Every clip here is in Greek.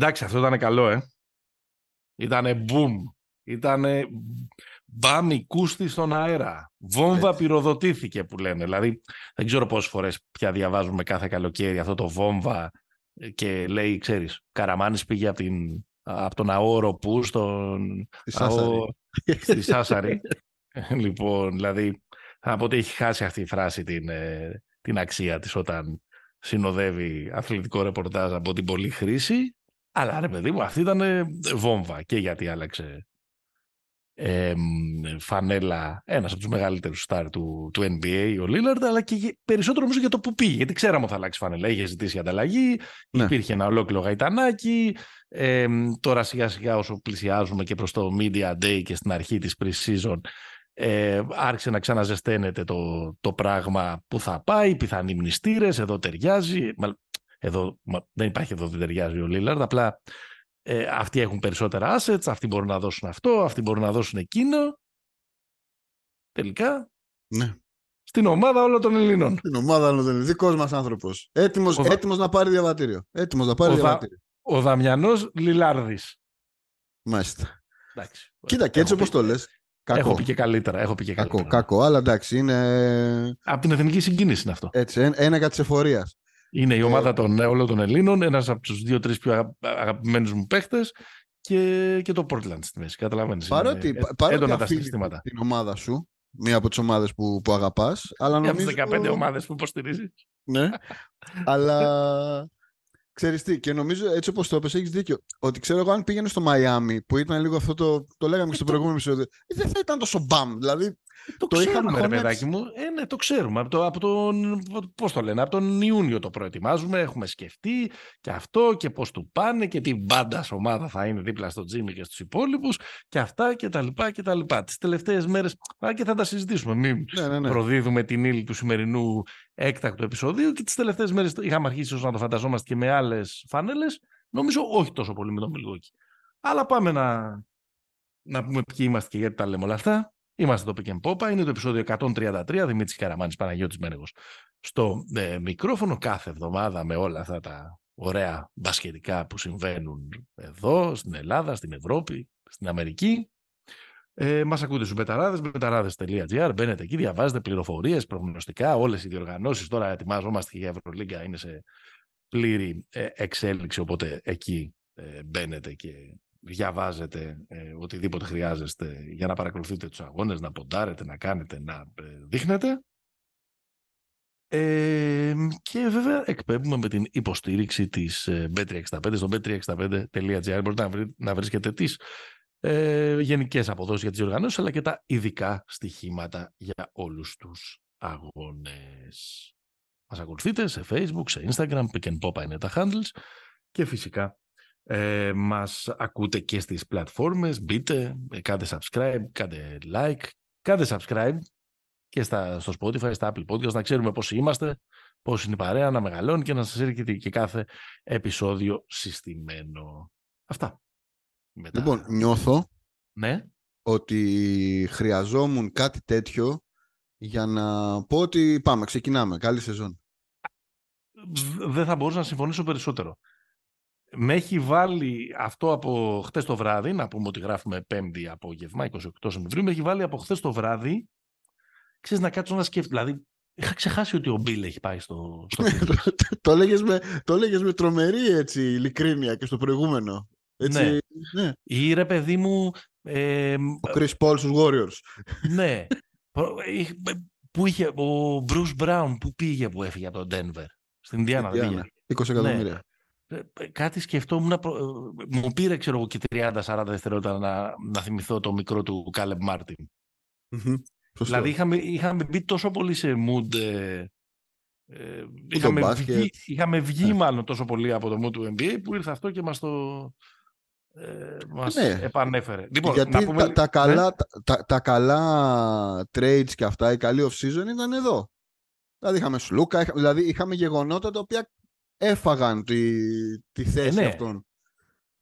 εντάξει, αυτό ήταν καλό, ε. Ήτανε boom. Ήτανε μπάμι κούστη στον αέρα. Βόμβα Έτσι. πυροδοτήθηκε που λένε. Δηλαδή, δεν ξέρω πόσες φορές πια διαβάζουμε κάθε καλοκαίρι αυτό το βόμβα και λέει, ξέρεις, Καραμάνης πήγε από, την, από τον αόρο που στον... Στη Σάσαρη. λοιπόν, δηλαδή, θα πω ότι έχει χάσει αυτή η φράση την, ε, την αξία της όταν συνοδεύει αθλητικό ρεπορτάζ από την πολλή χρήση. Αλλά ρε παιδί μου, αυτή ήταν βόμβα και γιατί άλλαξε ε, φανέλα ένας από τους μεγαλύτερους στάρ του, του NBA, ο Λίλαρντ, αλλά και περισσότερο νομίζω για το που πήγε. Γιατί ξέραμε ότι θα αλλάξει φανέλα. Είχε ζητήσει ανταλλαγή, ναι. υπήρχε ένα ολόκληρο γαϊτανάκι. Ε, τώρα σιγά σιγά όσο πλησιάζουμε και προς το Media Day και στην αρχή της pre-season ε, άρχισε να ξαναζεσταίνεται το, το πράγμα που θα πάει, πιθανοί μνηστήρες, εδώ ταιριάζει. Εδώ, δεν υπάρχει εδώ δεν ταιριάζει ο Λίλαρντ, απλά ε, αυτοί έχουν περισσότερα assets, αυτοί μπορούν να δώσουν αυτό, αυτοί μπορούν να δώσουν εκείνο. Τελικά, ναι. στην ομάδα όλων των Ελλήνων. Στην ομάδα όλων των Ελλήνων. Δικός μας άνθρωπος. Έτοιμος, ο... έτοιμος να πάρει διαβατήριο. Έτοιμος να πάρει ο διαβατήριο. Δα... Ο Δαμιανός Λιλάρδης. Μάλιστα. Εντάξει. Κοίτα, και έτσι όπως το λες. Κακό. Έχω πει και καλύτερα. Έχω πει και κακό, καλύτερα. κακό, αλλά εντάξει, είναι. Από την εθνική συγκίνηση είναι αυτό. Έτσι, ένα της εφορίας. Είναι η ομάδα των, όλων των Ελλήνων, ένας από τους δύο-τρει πιο αγαπημένους μου παίχτες και, και το Portland στη μέση. Καταλαβαίνεις. Παρότι, είναι, παρότι έντονα τα την ομάδα σου, μία από τις ομάδες που, που αγαπάς. Μία από τις 15 ομάδες που υποστηρίζεις. ναι. αλλά Ξέρεις τι, και νομίζω έτσι όπως το έπες έχεις δίκιο. Ότι ξέρω εγώ αν πήγαινε στο Μαϊάμι, που ήταν λίγο αυτό το, το λέγαμε και στο προηγούμενο επεισόδιο, ε, δεν θα ήταν τόσο μπαμ. Δηλαδή το, το ξέρουμε, ρε παιδάκι μου. Ε, ναι, το ξέρουμε. Από, το, από τον, πώς το λένε, από τον Ιούνιο το προετοιμάζουμε. Έχουμε σκεφτεί και αυτό και πώς του πάνε και τι μπάντα ομάδα θα είναι δίπλα στο Τζίμι και στους υπόλοιπους και αυτά και τα λοιπά και τα λοιπά. Τις τελευταίες μέρες, και θα τα συζητήσουμε, μην ναι, ναι, ναι. προδίδουμε την ύλη του σημερινού έκτακτου επεισοδίου και τις τελευταίες μέρες είχαμε αρχίσει όσο να το φανταζόμαστε και με άλλες φανέλες. Νομίζω όχι τόσο πολύ με τον Μιλγόκι. Αλλά πάμε να, να πούμε ποιοι είμαστε και γιατί τα λέμε όλα αυτά. Είμαστε το Pick Popa, είναι το επεισόδιο 133, Δημήτρης Καραμάνης, Παναγιώτης Μένεγος. Στο ε, μικρόφωνο κάθε εβδομάδα με όλα αυτά τα ωραία μπασκετικά που συμβαίνουν εδώ, στην Ελλάδα, στην Ευρώπη, στην Αμερική. Ε, Μας ακούτε στους Μπεταράδες, μπεταράδε.gr. Μπαίνετε εκεί, διαβάζετε πληροφορίες, προγνωστικά. Όλες οι διοργανώσεις τώρα ετοιμάζομαστε για Ευρωλίγκα, είναι σε πλήρη ε, εξέλιξη. Οπότε εκεί ε, μπαίνετε και διαβάζετε ε, οτιδήποτε χρειάζεστε για να παρακολουθείτε τους αγώνες, να ποντάρετε, να κάνετε, να ε, δείχνετε. Ε, και βέβαια εκπέμπουμε με την υποστήριξη της Bet365 στο bet365.gr μπορείτε να, να βρίσκετε τις ε, γενικές αποδόσεις για τις οργανώσεις αλλά και τα ειδικά στοιχήματα για όλους τους αγώνες. Μας ακολουθείτε σε Facebook, σε Instagram, pick and pop είναι τα handles και φυσικά ε, μας ακούτε και στις πλατφόρμες, μπείτε, ε, κάντε subscribe, κάντε like, κάντε subscribe και στα, στο Spotify, στα Apple Podcasts, να ξέρουμε πώς είμαστε, πώς είναι η παρέα, να μεγαλώνει και να σας έρχεται και κάθε επεισόδιο συστημένο. Αυτά. Μετά... Λοιπόν, νιώθω ναι. ότι χρειαζόμουν κάτι τέτοιο για να πω ότι πάμε, ξεκινάμε. Καλή σεζόν. Δεν θα μπορούσα να συμφωνήσω περισσότερο με έχει βάλει αυτό από χθες το βράδυ, να πούμε ότι γράφουμε πέμπτη απόγευμα, 28 Σεπτεμβρίου, με έχει βάλει από χθες το βράδυ, ξέρεις να κάτσω να σκέφτομαι, δηλαδή είχα ξεχάσει ότι ο Μπίλ έχει πάει στο, στο το, έλεγες με, το έλεγες με τρομερή έτσι, ειλικρίνεια και στο προηγούμενο. Έτσι, ναι. ναι. Ή ρε παιδί μου... Ε, ο Chris Paul στους Warriors. ναι. που είχε, ο Bruce Brown που πήγε που έφυγε από τον Denver; Στην Ινδιάνα. 20 εκατομμύρια. Ναι. Ε, ε, κάτι σκεφτόμουν, ε, μου πήρε ξέρω εγώ και 30-40 δευτερόλεπτα να, να θυμηθώ το μικρό του Κάλεμ Μάρτιν. Δηλαδή είχαμε, είχαμε μπει τόσο πολύ σε mood ε, είχαμε, βγει, είχαμε βγει μάλλον τόσο πολύ από το mood του NBA που ήρθε αυτό και μας το ε, μας ναι. επανέφερε. Λοιπόν, Γιατί να πούμε... τα, τα, καλά, ναι. τα, τα, καλά trades και αυτά, η καλή off-season ήταν εδώ. Δηλαδή είχαμε Σλούκα, δηλαδή είχαμε γεγονότα τα οποία έφαγαν τη, τη θέση ε, ναι. αυτών.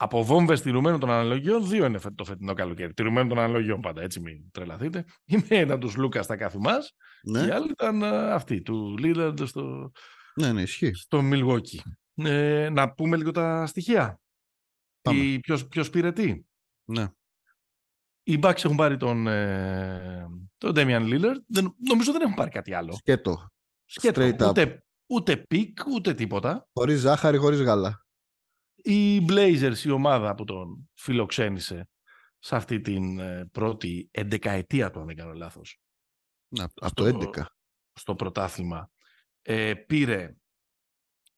Από βόμβες τηρουμένων των αναλογιών, δύο είναι το φετινό καλοκαίρι. Τηρουμένων των αναλογιών πάντα, έτσι μην τρελαθείτε. Η μία ήταν του Λούκα στα κάθε μας ναι. και η άλλη ήταν αυτή, του Λίλαρντ στο, ναι, ναι, ισχύει. στο Μιλγουόκι. Ε, να πούμε λίγο τα στοιχεία. Η, ποιος, ποιος πήρε τι. Ναι. Οι Bucks έχουν πάρει τον, ε, τον Damian Lillard. Δεν, νομίζω δεν έχουν πάρει κάτι άλλο. Σκέτο. Σκέτο. Straight up. Ούτε, ούτε pick, ούτε τίποτα. Χωρίς ζάχαρη, χωρίς γάλα. Οι Blazers, η ομάδα που τον φιλοξένησε σε αυτή την ε, πρώτη εντεκαετία του, αν δεν κάνω λάθος, Ναι, από το 11. στο πρωτάθλημα, ε, πήρε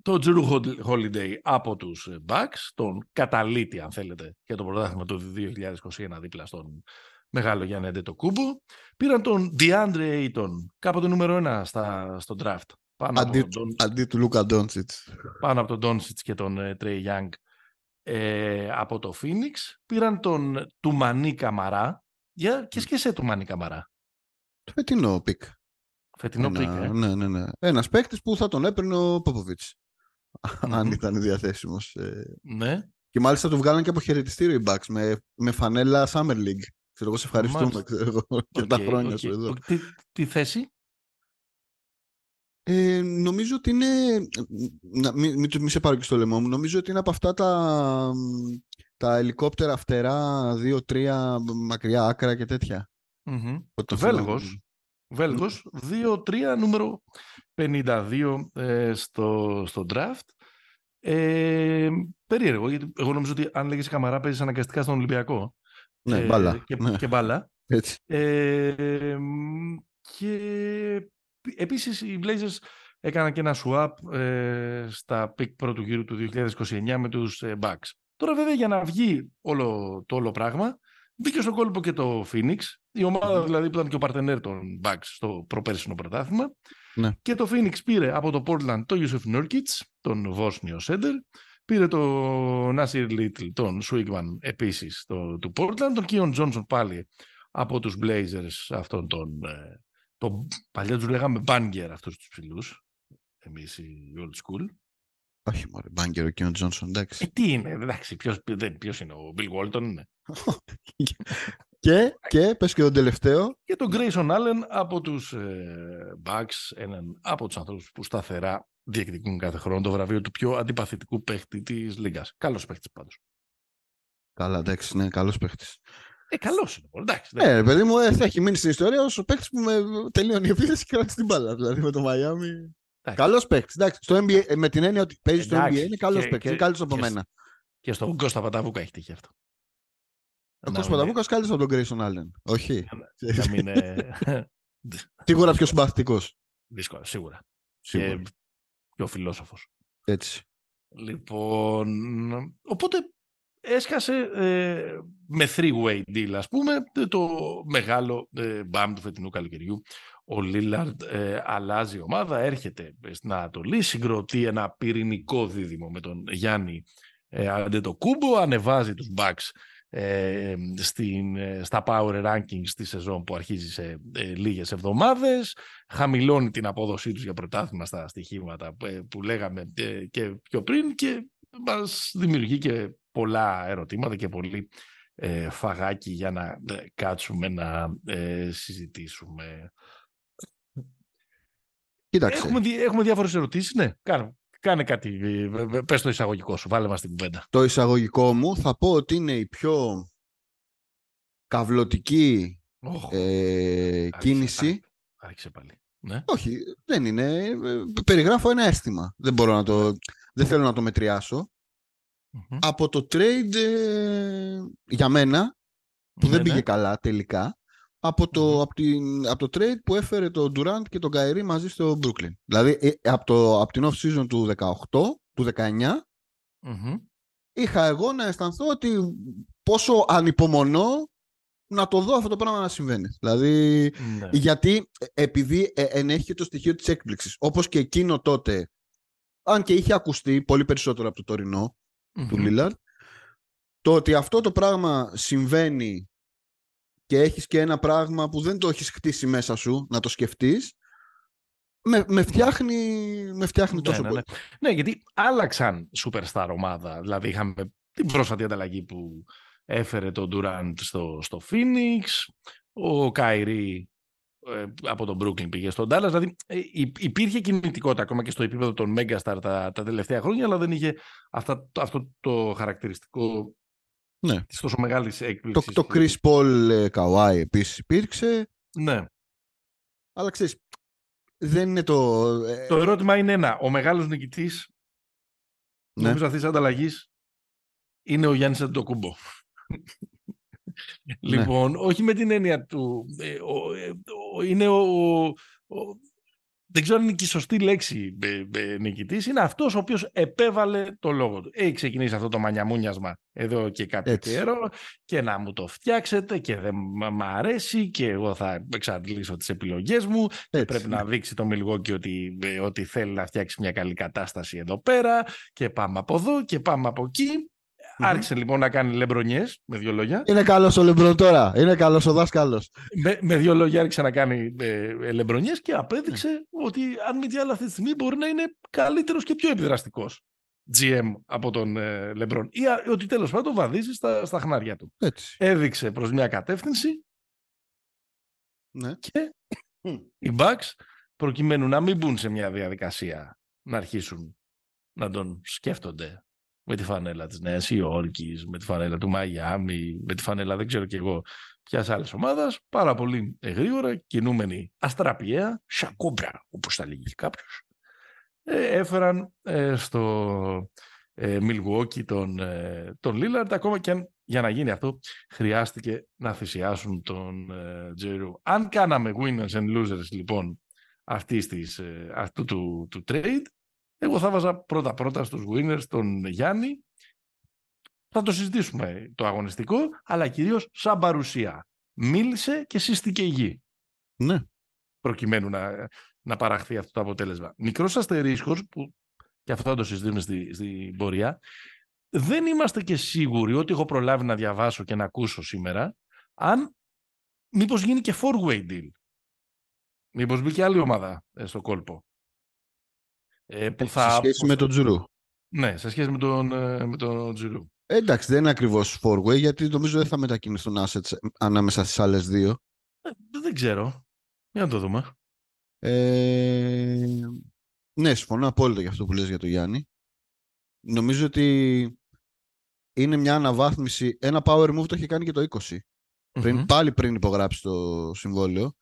το Drew Hol- Holiday από τους ε, Bucks, τον καταλήτη, αν θέλετε, για το πρωτάθλημα του 2021 δίπλα στον μεγάλο Γιάννη Αντετοκούμπο. Πήραν τον DeAndre Ayton, κάποτε νούμερο ένα στα, στο draft. Πάνω Αντί, από τον, αντί του Λούκα Ντόντσιτς. πάνω από τον Doncic και τον ε, Trey Young ε, από το Phoenix. Πήραν τον Τουμανί Καμαρά. Για, και σκέσαι Τουμανί Καμαρά. Το φετινό pick. Φετινό Ένα- pick, ε. Ναι, ναι, ναι. Ένας παίκτης που θα τον έπαιρνε ο Πόποβιτς. Αν Μμμ. ήταν διαθέσιμος. Ε, Ναι. Και μάλιστα του βγάλαν και από χαιρετιστήριο οι Bucks με, με φανέλα Summer League. Ξέρω εγώ, σε ευχαριστούμε Μάλιστα. ξέρω εγώ, για τα Οκ, χρόνια οκ. σου εδώ. Τι, τι θέση; Ε, νομίζω ότι είναι. Να, μην, μην, το- μη σε πάρω και στο λαιμό μου. Νομίζω ότι είναι από αυτά τα, τα ελικόπτερα φτερά, δύο-τρία μακριά άκρα και τέτοια. Μμμ. Ότι το Βέλγος. Θυμάμαι. Βέλγος, 2-3, νούμερο 52 ε, στο, στο draft. Ε, περίεργο, γιατί εγώ νομίζω ότι αν λέγεις Καμαρά παίζεις αναγκαστικά στον Ολυμπιακό. Ναι, Ε, μπάλα. Και, ναι, και μπάλα. έτσι. Ε, μ, και επίσης οι Blazers έκαναν και ένα swap ε, στα pick πρώτου γύρου του 2029 με τους ε, Bucks. Τώρα βέβαια για να βγει όλο το όλο πράγμα μπήκε στον κόλπο και το Phoenix, η ομάδα δηλαδή που ήταν και ο παρτενέρ των Bucks στο προπέρσινο πρωτάθλημα. Ναι. Και το Phoenix πήρε από το Portland το Yusuf Nurkic, τον Βόσνιο Σέντερ, πήρε το Nasir Little, τον Swigman επίσης το, του Portland, τον Keon Johnson πάλι από τους Blazers αυτόν τον... Ε, το, παλιά τους λέγαμε Banger αυτούς τους ψηλούς, εμείς οι old school. Όχι, μωρέ, μπάγκερ ο Κιόν Τζόνσον, Ε, εντάξει. τι είναι, εντάξει, ποιος, δεν, ποιος είναι, ο Bill Walton είναι. και, και πες και τον τελευταίο. Και τον Grayson Allen από τους ε, Bucks, έναν από τους ανθρώπους που σταθερά διεκδικούν κάθε χρόνο το βραβείο του πιο αντιπαθητικού παίχτη της Λίγκας. Καλός παίχτης πάντως. Καλά, εντάξει, ναι, καλός παίχτης. Ε, καλός είναι. Εντάξει, Ε, ρε παιδί μου, ε, θα έχει μείνει στην ιστορία ως ο παίχτης που με τελείωνε η επίθεση και κράτησε την μπάλα. Δηλαδή με το Μαϊάμι. Εντάξει. Καλός παίχτης. Εντάξει, στο NBA, ε, με την έννοια ότι παίζει στο NBA Εντάξει, είναι καλός και- παίχτης. και- Είναι καλύτερος από και- μένα. Και στον Κώστα Παταβούκα έχει τύχει αυτό. Ο Να Κώστας μην- Πανταβούκας καλύτερος από τον Grayson Allen. Όχι. Να μην είναι Σίγουρα πιο συμπαθητικός. δύσκολο, σίγουρα. Σίγουρα. Και πιο φιλόσοφος. Έτσι. Λοιπόν, οπότε έσκασε ε, με three-way deal, ας πούμε, το μεγάλο ε, μπαμ του φετινού καλοκαιριού. Ο Λίλαρντ ε, αλλάζει ομάδα, έρχεται στην Ανατολή, συγκροτεί ένα πυρηνικό δίδυμο με τον Γιάννη ε, Αντετοκούμπο, ανεβάζει τους Bucks ε, στην, ε, στα power rankings της σεζόν που αρχίζει σε ε, λίγες εβδομάδες, χαμηλώνει την απόδοσή τους για πρωτάθλημα στα στοιχήματα που, ε, που λέγαμε ε, και πιο πριν και μας δημιουργεί και πολλά ερωτήματα και πολύ ε, φαγάκι για να ε, κάτσουμε να ε, συζητήσουμε. Κοίταξε. Έχουμε, δι- έχουμε διάφορες ερωτήσεις, ναι. Κάνε, κάνε κάτι, ε, ε, πες το εισαγωγικό σου, βάλε μας την κουβέντα. Το εισαγωγικό μου θα πω ότι είναι η πιο καυλωτική Οχ, ε, άρχισε κίνηση. πάλι. Άρχισε πάλι. Ναι. Όχι, δεν είναι. ε, Περιγράφω ένα αίσθημα. Δεν μπορώ να το. Δεν θέλω να το μετριάσω. Μμμ. Από το trade ε, για μένα, που Ναι, δεν ναι. πήγε καλά τελικά, από το, Μμμ. από, την, από το trade που έφερε τον Durant και τον Kyrie μαζί στο Brooklyn. Δηλαδή, ε, από, το, από την off-season του 18, του 19, Μμμ. είχα εγώ να αισθανθώ ότι πόσο ανυπομονώ να το δω αυτό το πράγμα να συμβαίνει. Δηλαδή, Ναι. γιατί ε, επειδή ε, ενέχει και το στοιχείο της έκπληξης, όπως και εκείνο τότε, αν και είχε ακουστεί πολύ περισσότερο από το τωρινό του Μμμ. Λίλαρντ, το ότι αυτό το πράγμα συμβαίνει και έχεις και ένα πράγμα που δεν το έχεις χτίσει μέσα σου να το σκεφτείς, με, με φτιάχνει, με φτιάχνει Ναι, τόσο ναι, πολύ. ναι. Ναι, γιατί άλλαξαν superstar ομάδα. Δηλαδή είχαμε την πρόσφατη ανταλλαγή που έφερε τον Durant στο, στο Phoenix, ο Καϊρή ε, από τον Brooklyn πήγε στον Dallas. Δηλαδή ε, υ- υπήρχε κινητικότητα ακόμα και στο επίπεδο των Megastar τα, τα τελευταία χρόνια, αλλά δεν είχε αυτά, το- αυτό το χαρακτηριστικό Ναι. της τόσο μεγάλης έκπληξης. Το, το που- Chris Paul ε, Kawhi επίσης υπήρξε. Ναι. Αλλά ξέρεις, δεν είναι το... ε, Το ερώτημα είναι ένα. Ο μεγάλος νικητής ναι. νομίζω αυτής της ανταλλαγής είναι ο Γιάννης Αντοκούμπο. Ναι. λοιπόν, όχι με την έννοια του... ε, ο- ε, ο- είναι ο, ο- Δεν ξέρω αν είναι και η σωστή λέξη ε, ε, νικητής. Είναι αυτός ο οποίος επέβαλε το λόγο του. Έχει ξεκινήσει αυτό το μανιαμούνιασμα εδώ και κάποιο Έτσι. καιρό και να μου το φτιάξετε και δεν μ' μ' αρέσει και εγώ θα εξαντλήσω τις επιλογές μου έτσι, πρέπει ναι. να δείξει το Μιλγόκι ότι, ε, ότι θέλει να φτιάξει μια καλή κατάσταση εδώ πέρα και πάμε από εδώ και πάμε από εκεί. Άρχισε λοιπόν να κάνει λεμπρονιές, με δύο λόγια. Είναι καλός ο Λεμπρόν τώρα. Είναι καλός ο δάσκαλος. Με, με δύο λόγια άρχισε να κάνει ε, ε, λεμπρονιές και απέδειξε ότι αν μη τι άλλο αυτή τη στιγμή μπορεί να είναι καλύτερος και πιο επιδραστικός GM από τον ε, Λεμπρόν. Ή α, ότι τέλος πάντων βαδίζει στα, στα χνάρια του. Έτσι. Έδειξε προς μια κατεύθυνση Ναι. και οι Bucks προκειμένου να μην μπουν σε μια διαδικασία να αρχίσουν να τον σκέφτονται με τη φανέλα της Νέας Υόρκης, με τη φανέλα του Μαϊάμι, με τη φανέλα δεν ξέρω και εγώ ποιας άλλης ομάδας, πάρα πολύ γρήγορα, κινούμενοι αστραπιαία, σακόμπρα όπως θα λέγει κάποιος, ε, έφεραν ε, στο ε, Milwaukee τον, ε, τον Lillard, ακόμα και αν για να γίνει αυτό χρειάστηκε να θυσιάσουν τον ε, Τζέρου. Αν κάναμε winners and losers λοιπόν αυτής της, ε, αυτού του, του trade, εγώ θα βάζα πρώτα-πρώτα στους winners τον Γιάννη. Θα το συζητήσουμε το αγωνιστικό, αλλά κυρίως σαν παρουσία. Μίλησε και σύστηκε η γη Ναι. προκειμένου να, να παραχθεί αυτό το αποτέλεσμα. Μικρός αστερίσκος, που και αυτό θα το συζητήσουμε στη, στην πορεία, δεν είμαστε και σίγουροι ότι έχω προλάβει να διαβάσω και να ακούσω σήμερα, αν μήπως γίνει και four-way deal. Μήπως μπει και άλλη ομάδα ε, στο κόλπο. Ε, που Σε σχέση με τον Τζουρού. Ναι, σε σχέση με τον, ε, με τον Τζιρού. Ε, εντάξει, δεν είναι ακριβώς four-way, γιατί νομίζω δεν θα μετακινηθούν assets ανάμεσα στις άλλες δύο. Ε, δεν ξέρω. Για να το δούμε. Ε, ναι, συμφωνώ απόλυτα για αυτό που λες για τον Γιάννη. Νομίζω ότι είναι μια αναβάθμιση. Ένα power move το είχε κάνει και το 20. Πριν, Μμμ. Πάλι πριν υπογράψει το συμβόλαιο.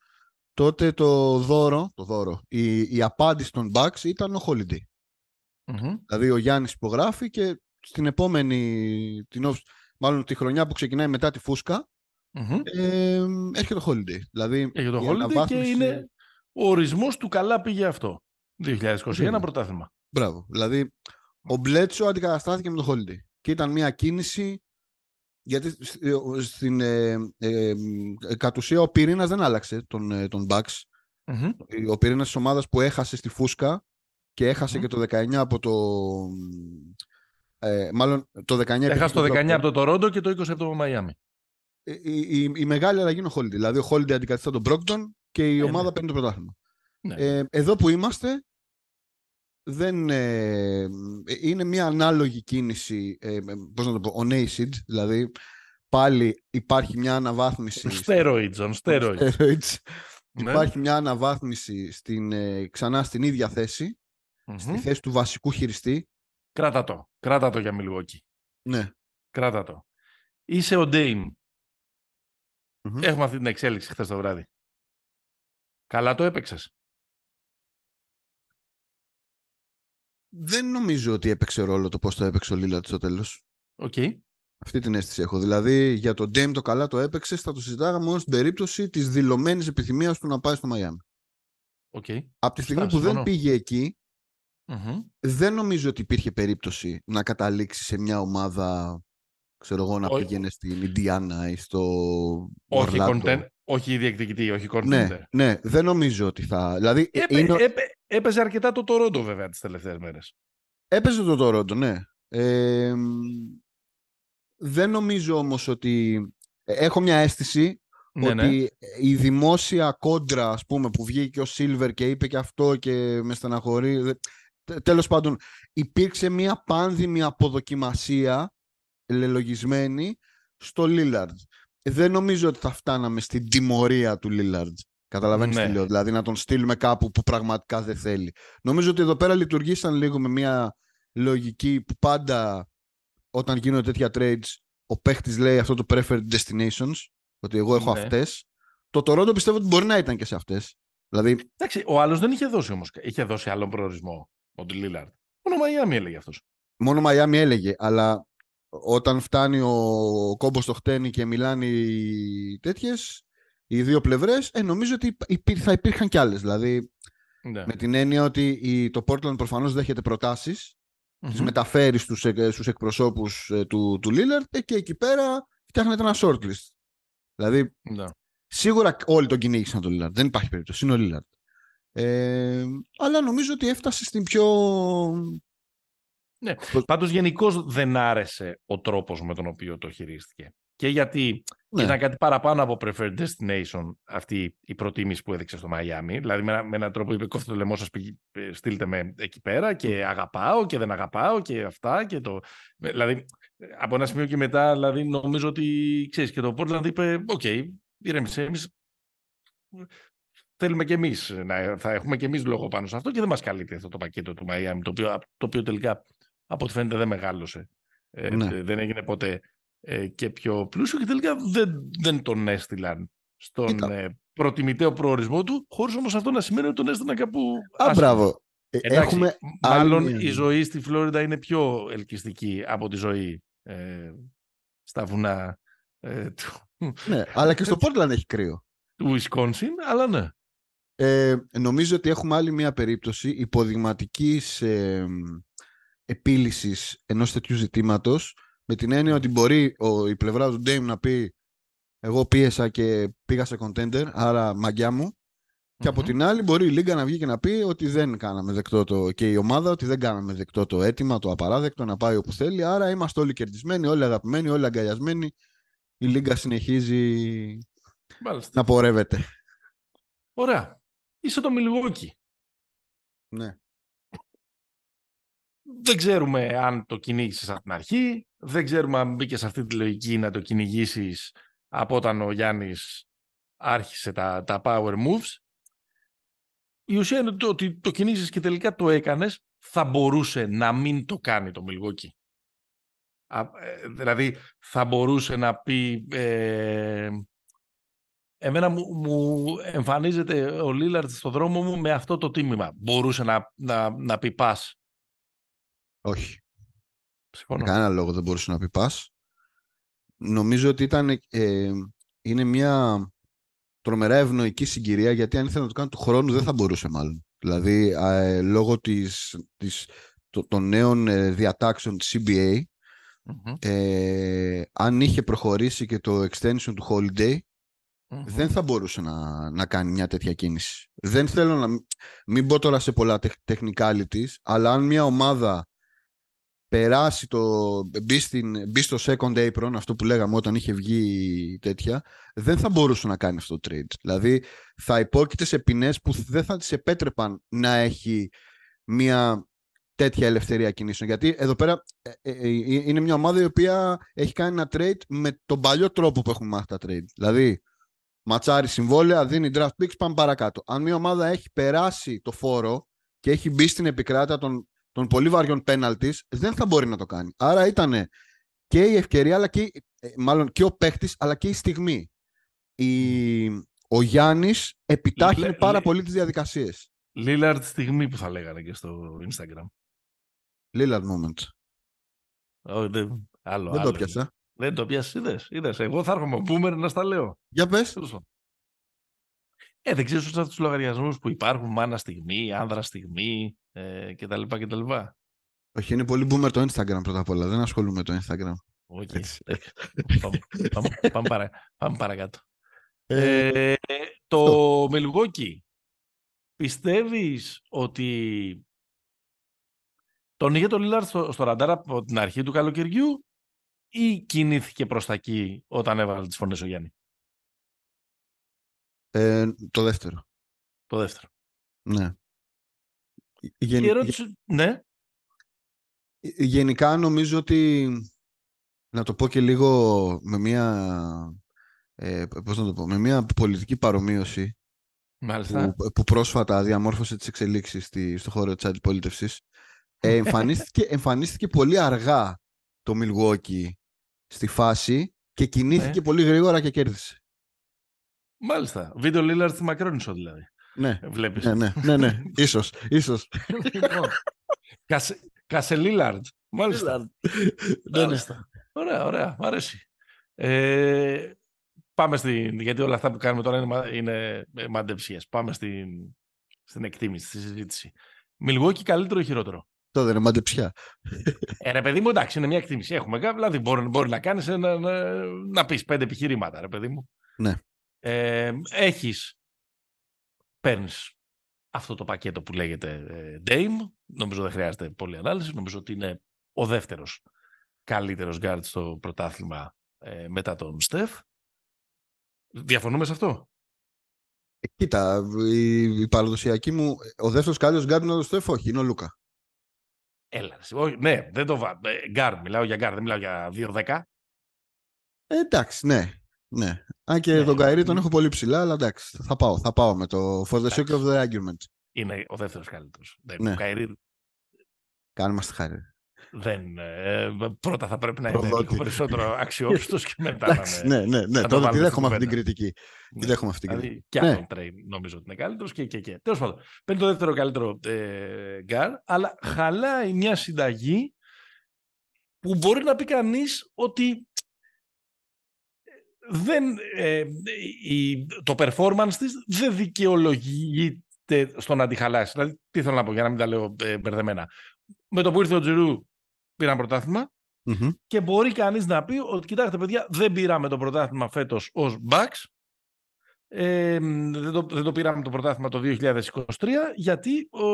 Τότε το δώρο, το δώρο η, η απάντηση των Bucks ήταν ο Holiday. Μμμ. Δηλαδή ο Γιάννης υπογράφει και στην επόμενη, την, off- μάλλον τη χρονιά που ξεκινάει μετά τη φούσκα, Μμμ. ε, έρχεται το Holiday. Δηλαδή Έχει το η Holiday και αναβάθμιση- είναι ο ορισμός του καλά πήγε αυτό. 2021 Ναι. πρωτάθλημα. Μπράβο. Δηλαδή, ο Μπλέτσο αντικαταστάθηκε με τον Holiday. Και ήταν μια κίνηση. Γιατί σ- ε, ο- στην ε, ε, ε, κατ' ουσία ο πυρήνας δεν άλλαξε τον, ε, τον Bucks. Μμμ. Ο πυρήνας της ομάδας που έχασε στη Φούσκα και έχασε Μμμ. και το 19 από το. Ε, μάλλον το 19. Έχασε το πήγε 19 από Brockton. το Τορόντο και το 20 από το Μαϊάμι. Ε, Η, η, η μεγάλη αλλαγή είναι ο Holiday. Δηλαδή, ο Holiday αντικαθιστά τον Brockton και η Ε, ομάδα ναι. παίρνει το πρωτάθλημα. Ναι. Ε, εδώ που είμαστε, δεν, ε, είναι μια ανάλογη κίνηση, ε, πώς να το πω, on acid, δηλαδή πάλι υπάρχει μια αναβάθμιση... Steroids, on steroids. Steroids. Ναι. Υπάρχει μια αναβάθμιση στην, ε, ξανά στην ίδια θέση, Μμμ. στη θέση του βασικού χειριστή. Κράτα το. Κράτα το για Milwaukee. Ναι. Κράτα το. Είσαι ο Dame. Μμμ. Έχουμε αυτή την εξέλιξη χθες το βράδυ. Καλά το έπαιξες. Δεν νομίζω ότι έπαιξε ρόλο το πώς το έπαιξε ο Λίλαρντ στο τέλος. Οκ. Αυτή την αίσθηση έχω. Δηλαδή για τον Dame το καλά το έπαιξε, θα το συζητάγαμε μόνο στην περίπτωση της δηλωμένης επιθυμίας του να πάει στο Μαϊάμι. Οκ. Από τη στιγμή Σωστά, που δεν συμφωνώ. πήγε εκεί, Μμμ. δεν νομίζω ότι υπήρχε περίπτωση να καταλήξει σε μια ομάδα, ξέρω εγώ, να Όχι. πήγαινε στην Ιντιάνα ή στο Όχι, Ορλάντο. Contender, όχι διεκδικητή, όχι contender. Ναι, ναι, δεν νομίζω ότι θα... Δηλαδή, ε, Έπαι- είναι... έπαι- έπαιζε αρκετά το Τορόντο βέβαια τις τελευταίες μέρες. έπαιζε το Τορόντο, ναι. Ε, μ, δεν νομίζω όμως ότι... ε, Έχω μια αίσθηση Ναι, ναι. ότι η δημόσια κόντρα, ας πούμε, που βγήκε ο Σίλβερ και είπε και αυτό και με στεναχωρεί... δε- τε- Τέλος πάντων, υπήρξε μια πάνδημη αποδοκιμασία λελογισμένη στο Λίλαρντ. Δεν νομίζω ότι θα φτάναμε στην τιμωρία του Λίλαρντ. Καταλαβαίνεις Ναι. τι λέω, δηλαδή να τον στείλουμε κάπου που πραγματικά δεν θέλει. Νομίζω ότι εδώ πέρα λειτουργήσαν λίγο με μια λογική που πάντα όταν γίνονται τέτοια trades ο παίχτης λέει αυτό το preferred destinations, ότι εγώ έχω Ναι. αυτές, το Toronto πιστεύω ότι μπορεί να ήταν και σε αυτές. Δηλαδή, Εντάξει, ο άλλος δεν είχε δώσει όμως. Είχε δώσει άλλον προορισμό. Ο Λίλαρντ. Μόνο Μαϊάμι έλεγε αυτός. μόνο Μαϊάμι έλεγε, αλλά όταν φτάνει ο κόμπος στο χτένι και μιλάνε οι τέτοιες, οι δύο πλευρές, ε, νομίζω ότι υπή- θα υπήρχαν κι άλλες. Δηλαδή, Ναι. με την έννοια ότι η, το Portland προφανώς δέχεται προτάσεις, τις Μμμ. μεταφέρει στους, εκ- στους εκπροσώπους ε, του, του Lillard ε, και εκεί πέρα φτιάχνεται ένα shortlist. Δηλαδή, Ναι. σίγουρα όλοι τον κυνήγησαν τον Lillard. Δεν υπάρχει περίπτωση. Είναι ο Lillard. Ε, αλλά νομίζω ότι έφτασε στην πιο... Πάντως γενικώς δεν άρεσε ο τρόπος με τον οποίο το χειρίστηκε. Και γιατί Ναι. ήταν κάτι παραπάνω από preferred destination αυτή η προτίμηση που έδειξε στο Μαϊάμι. Δηλαδή με, ένα- με έναν τρόπο είπε κόφτε το λαιμό σας, στείλτε με εκεί πέρα και αγαπάω και δεν αγαπάω και αυτά. Και το... Δηλαδή από ένα σημείο και μετά δηλαδή, νομίζω ότι ξέρεις και το Portland είπε οκ, ηρέμησε εμείς θέλουμε και εμείς, να, θα έχουμε και εμείς λόγο πάνω σε αυτό και δεν μας καλύπτει αυτό το πακέτο του Μαϊάμι, το οποίο, το οποίο τελικά από ό,τι φαίνεται δεν μεγάλωσε. Ε, Ναι. Δεν έγινε ποτέ ε, και πιο πλούσιο και τελικά δεν, δεν τον έστειλαν στον Κοίτα. ε, προτιμητέο προορισμό του, χωρίς όμως αυτό να σημαίνει ότι τον έστειλαν κάπου Α, άσχημα. μπράβο. Ε, Εντάξει, έχουμε μάλλον άλλη μια- η ζωή στη Φλόριντα είναι πιο ελκυστική από τη ζωή ε, στα βουνά ε, του, Ναι, αλλά και στο Portland έχει κρύο. του Wisconsin, αλλά ναι. Ε, νομίζω ότι έχουμε άλλη μια περίπτωση υποδειγματικής ε, επίλυσης ενός τέτοιου ζητήματος με την έννοια ότι μπορεί ο, η πλευρά του Dame να πει εγώ πίεσα και πήγα σε contender, άρα μαγκιά μου. Και από Μμμ. την άλλη μπορεί η Λίγκα να βγει και να πει ότι δεν κάναμε δεκτό το και η ομάδα ότι δεν κάναμε δεκτό το αίτημα, το απαράδεκτο να πάει όπου θέλει. Άρα είμαστε όλοι κερδισμένοι, όλοι αγαπημένοι, όλοι αγκαλιασμένοι. Η Λίγκα συνεχίζει Μάλιστα. να πορεύεται. Ωραία. Είσαι το Milwaukee. Ναι. Δεν ξέρουμε αν το κυνήγησες από την αρχή. Δεν ξέρουμε αν μπήκες σε αυτή τη λογική να το κυνηγήσεις από όταν ο Γιάννης άρχισε τα, τα power moves. Η ουσία είναι το, ότι το κυνήγησες και τελικά το έκανες, θα μπορούσε να μην το κάνει το Milwaukee. Α, ε, δηλαδή, θα μπορούσε να πει... ε, εμένα μου, μου εμφανίζεται ο Λίλαρτ στο δρόμο μου με αυτό το τίμημα. Μπορούσε να, να, να πει πας. Όχι. Συμφωνώ. Με κανένα λόγο δεν μπορούσε να πει πας. Νομίζω ότι ήταν, ε, είναι μια τρομερά ευνοϊκή συγκυρία γιατί αν ήθελε να το κάνει του χρόνου δεν θα μπορούσε μάλλον. Δηλαδή ε, λόγω της, της, το- των νέων ε, διατάξεων της CBA Μμμ, ε, αν είχε προχωρήσει και το extension του holiday μμμ. δεν θα μπορούσε να, να κάνει μια τέτοια κίνηση. Δεν θέλω να μην, μην μπω τώρα σε πολλά τεχ, technicalities, αλλά αν μια ομάδα περάσει το, μπει, στην, μπει στο second apron, αυτό που λέγαμε όταν είχε βγει τέτοια, δεν θα μπορούσε να κάνει αυτό το trade. Δηλαδή θα υπόκειται σε ποινές που δεν θα τις επέτρεπαν να έχει μια τέτοια ελευθερία κινήσεων. Γιατί εδώ πέρα ε, ε, ε, είναι μια ομάδα η οποία έχει κάνει ένα trade με τον παλιό τρόπο που έχουμε μάθει τα trade. Δηλαδή, ματσάρει συμβόλαια, δίνει draft picks, πάμε παρακάτω. Αν μια ομάδα έχει περάσει το φόρο και έχει μπει στην επικράτεια των, των πολύ βαριών penalties, δεν θα μπορεί να το κάνει. Άρα ήταν και η ευκαιρία, αλλά και, η- ε, μάλλον και ο παίχτης, αλλά και η στιγμή. Η, ο Γιάννης επιτάχυνε Λε- πάρα λε- πολύ τις διαδικασίες. Lillard στιγμή που θα λέγανε και στο Instagram. Lillard moment. Ω, δεν, άλλο, Δεν άλλο το πιάσα. είναι. Δεν το πιάσεις, είδες, είδες. Εγώ θα έρχομαι boomer να στα λέω. Για πες. Τέλος πάντων. Ε, δεν ξέρεις αυτούς τους λογαριασμούς που υπάρχουν, μάνα στιγμή, άνδρα στιγμή ε, κτλ. κτλ. Όχι, είναι πολύ boomer το Instagram πρώτα απ' όλα. Δεν ασχολούμαι με το Instagram. OK. Έτσι. πάμε, πάμε, πάμε, παρα- πάμε παρακάτω. Ε, Ε, το Milwaukee, πιστεύεις ότι τον είχε τον Λίλαρντ στο, στο ραντάρ από την αρχή του καλοκαιριού ή κινήθηκε προς τα εκεί όταν έβαλε τις φωνές ο Γιάννη; ε, το δεύτερο. Το δεύτερο. Ναι. Η Γεν- ερώτηση, ναι, γε- γενικά νομίζω ότι να το πω και λίγο με μια ε, πώς να το πω, με μια πολιτική παρομοίωση μάλιστα. που, που πρόσφατα διαμόρφωσε τις εξελίξεις στη, στο χώρο της αντιπολίτευσης ε, εμφανίστηκε, εμφανίστηκε πολύ αργά το Milwaukee στη φάση και κινήθηκε πολύ γρήγορα και κέρδισε. Μάλιστα. Βίντεο Λίλαρτ στη Μακρόνισο δηλαδή. Ναι, Βλέπεις. ναι, ναι, ναι, ναι. ίσως, ίσως. Λοιπόν, Κασε, Κασελίλαρντ. Μάλιστα. ναι, ναι. Μάλιστα. Ωραία, ωραία. Μ' αρέσει. Ε, πάμε στην... Γιατί όλα αυτά που κάνουμε τώρα είναι, μα- είναι ε, μαντεψίες. Πάμε στην, στην εκτίμηση, στη συζήτηση. Μιλγόκι καλύτερο ή χειρότερο; Το δεν είναι μαντεψιά. Ε, ρε παιδί μου, εντάξει, είναι μια εκτίμηση. Έχουμε κάποια, δηλαδή μπορεί, μπορεί να κάνεις ένα, να, να πεις πέντε επιχειρήματα, ρε παιδί μου. Ναι. Ε, έχεις, παίρνεις αυτό το πακέτο που λέγεται ε, Dame. Νομίζω δεν χρειάζεται πολλή ανάλυση. Νομίζω ότι είναι ο δεύτερος καλύτερος γκαρντ στο πρωτάθλημα ε, μετά τον Στεφ. Διαφωνούμε σε αυτό; Ε, κοίτα, η, η παραδοσιακή μου, ο δεύτερος καλύτερος γκαρντ είναι ο Στεφ, όχι, είναι ο Λούκα. Έλα, ρε, εσύ. Όχι, ναι, δεν το βάζω. Γκαρντ, μιλάω για γκαρντ, δεν μιλάω για 2-10. Ε, εντάξει, ναι. Ναι. Αν και Ναι. τον Κάιρι τον έχω πολύ ψηλά, αλλά εντάξει, θα πάω, θα πάω με το for the sake of the argument. Είναι ο δεύτερος καλύτερος. Δεν, Ναι. Ο Κάιρι Κάνουμε στη χάρη. δεν, ε, πρώτα θα πρέπει να είναι Προδότης. λίγο περισσότερο αξιόπιστος και μετά να Εντάξει, είναι. ναι, ναι, ναι. το Τότε τη βάλουμε δέχομαι στην αυτή την κουβέντα. κριτική. Τη Ναι. δέχομαι αυτή την κριτική. Δηλαδή και Ναι. αυτόν Τρέι νομίζω ότι είναι καλύτερος και και και. Τέλος πάντων, παίρνει το δεύτερο καλύτερο ε, γκαρντ, αλλά χαλάει μια συνταγή που μπορεί να πει κανείς ότι δεν, ε, η, το performance της δεν δικαιολογείται στο να τη χαλάσει. Δηλαδή, τι θέλω να πω για να μην τα λέω ε, μπερδεμένα. Με το που ήρθε ο Τζρου πήραν πρωτάθλημα Μμμ. και μπορεί κανείς να πει ότι κοιτάξτε παιδιά δεν πήραμε το πρωτάθλημα φέτος ως Bucks ε, δεν, το, δεν το πήραμε το πρωτάθλημα το 2023 γιατί ο,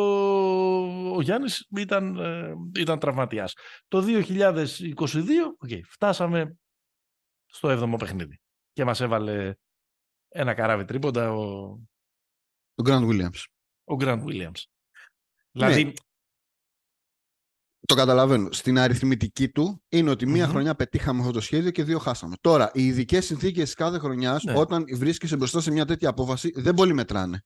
ο Γιάννης ήταν, ε, ήταν τραυματίας. Το 2022 οκ, φτάσαμε στο 7ο παιχνίδι και μας έβαλε ένα καράβι τρίποντα ο, Τον Grant Williams. ο Grant Williams. Δηλαδή, Το καταλαβαίνω. Στην αριθμητική του είναι ότι μία Μμμ. χρονιά πετύχαμε αυτό το σχέδιο και δύο χάσαμε. Τώρα, οι ειδικές συνθήκες κάθε χρονιάς, Ναι. όταν βρίσκεσαι μπροστά σε μια τέτοια απόφαση, δεν πολύ μετράνε.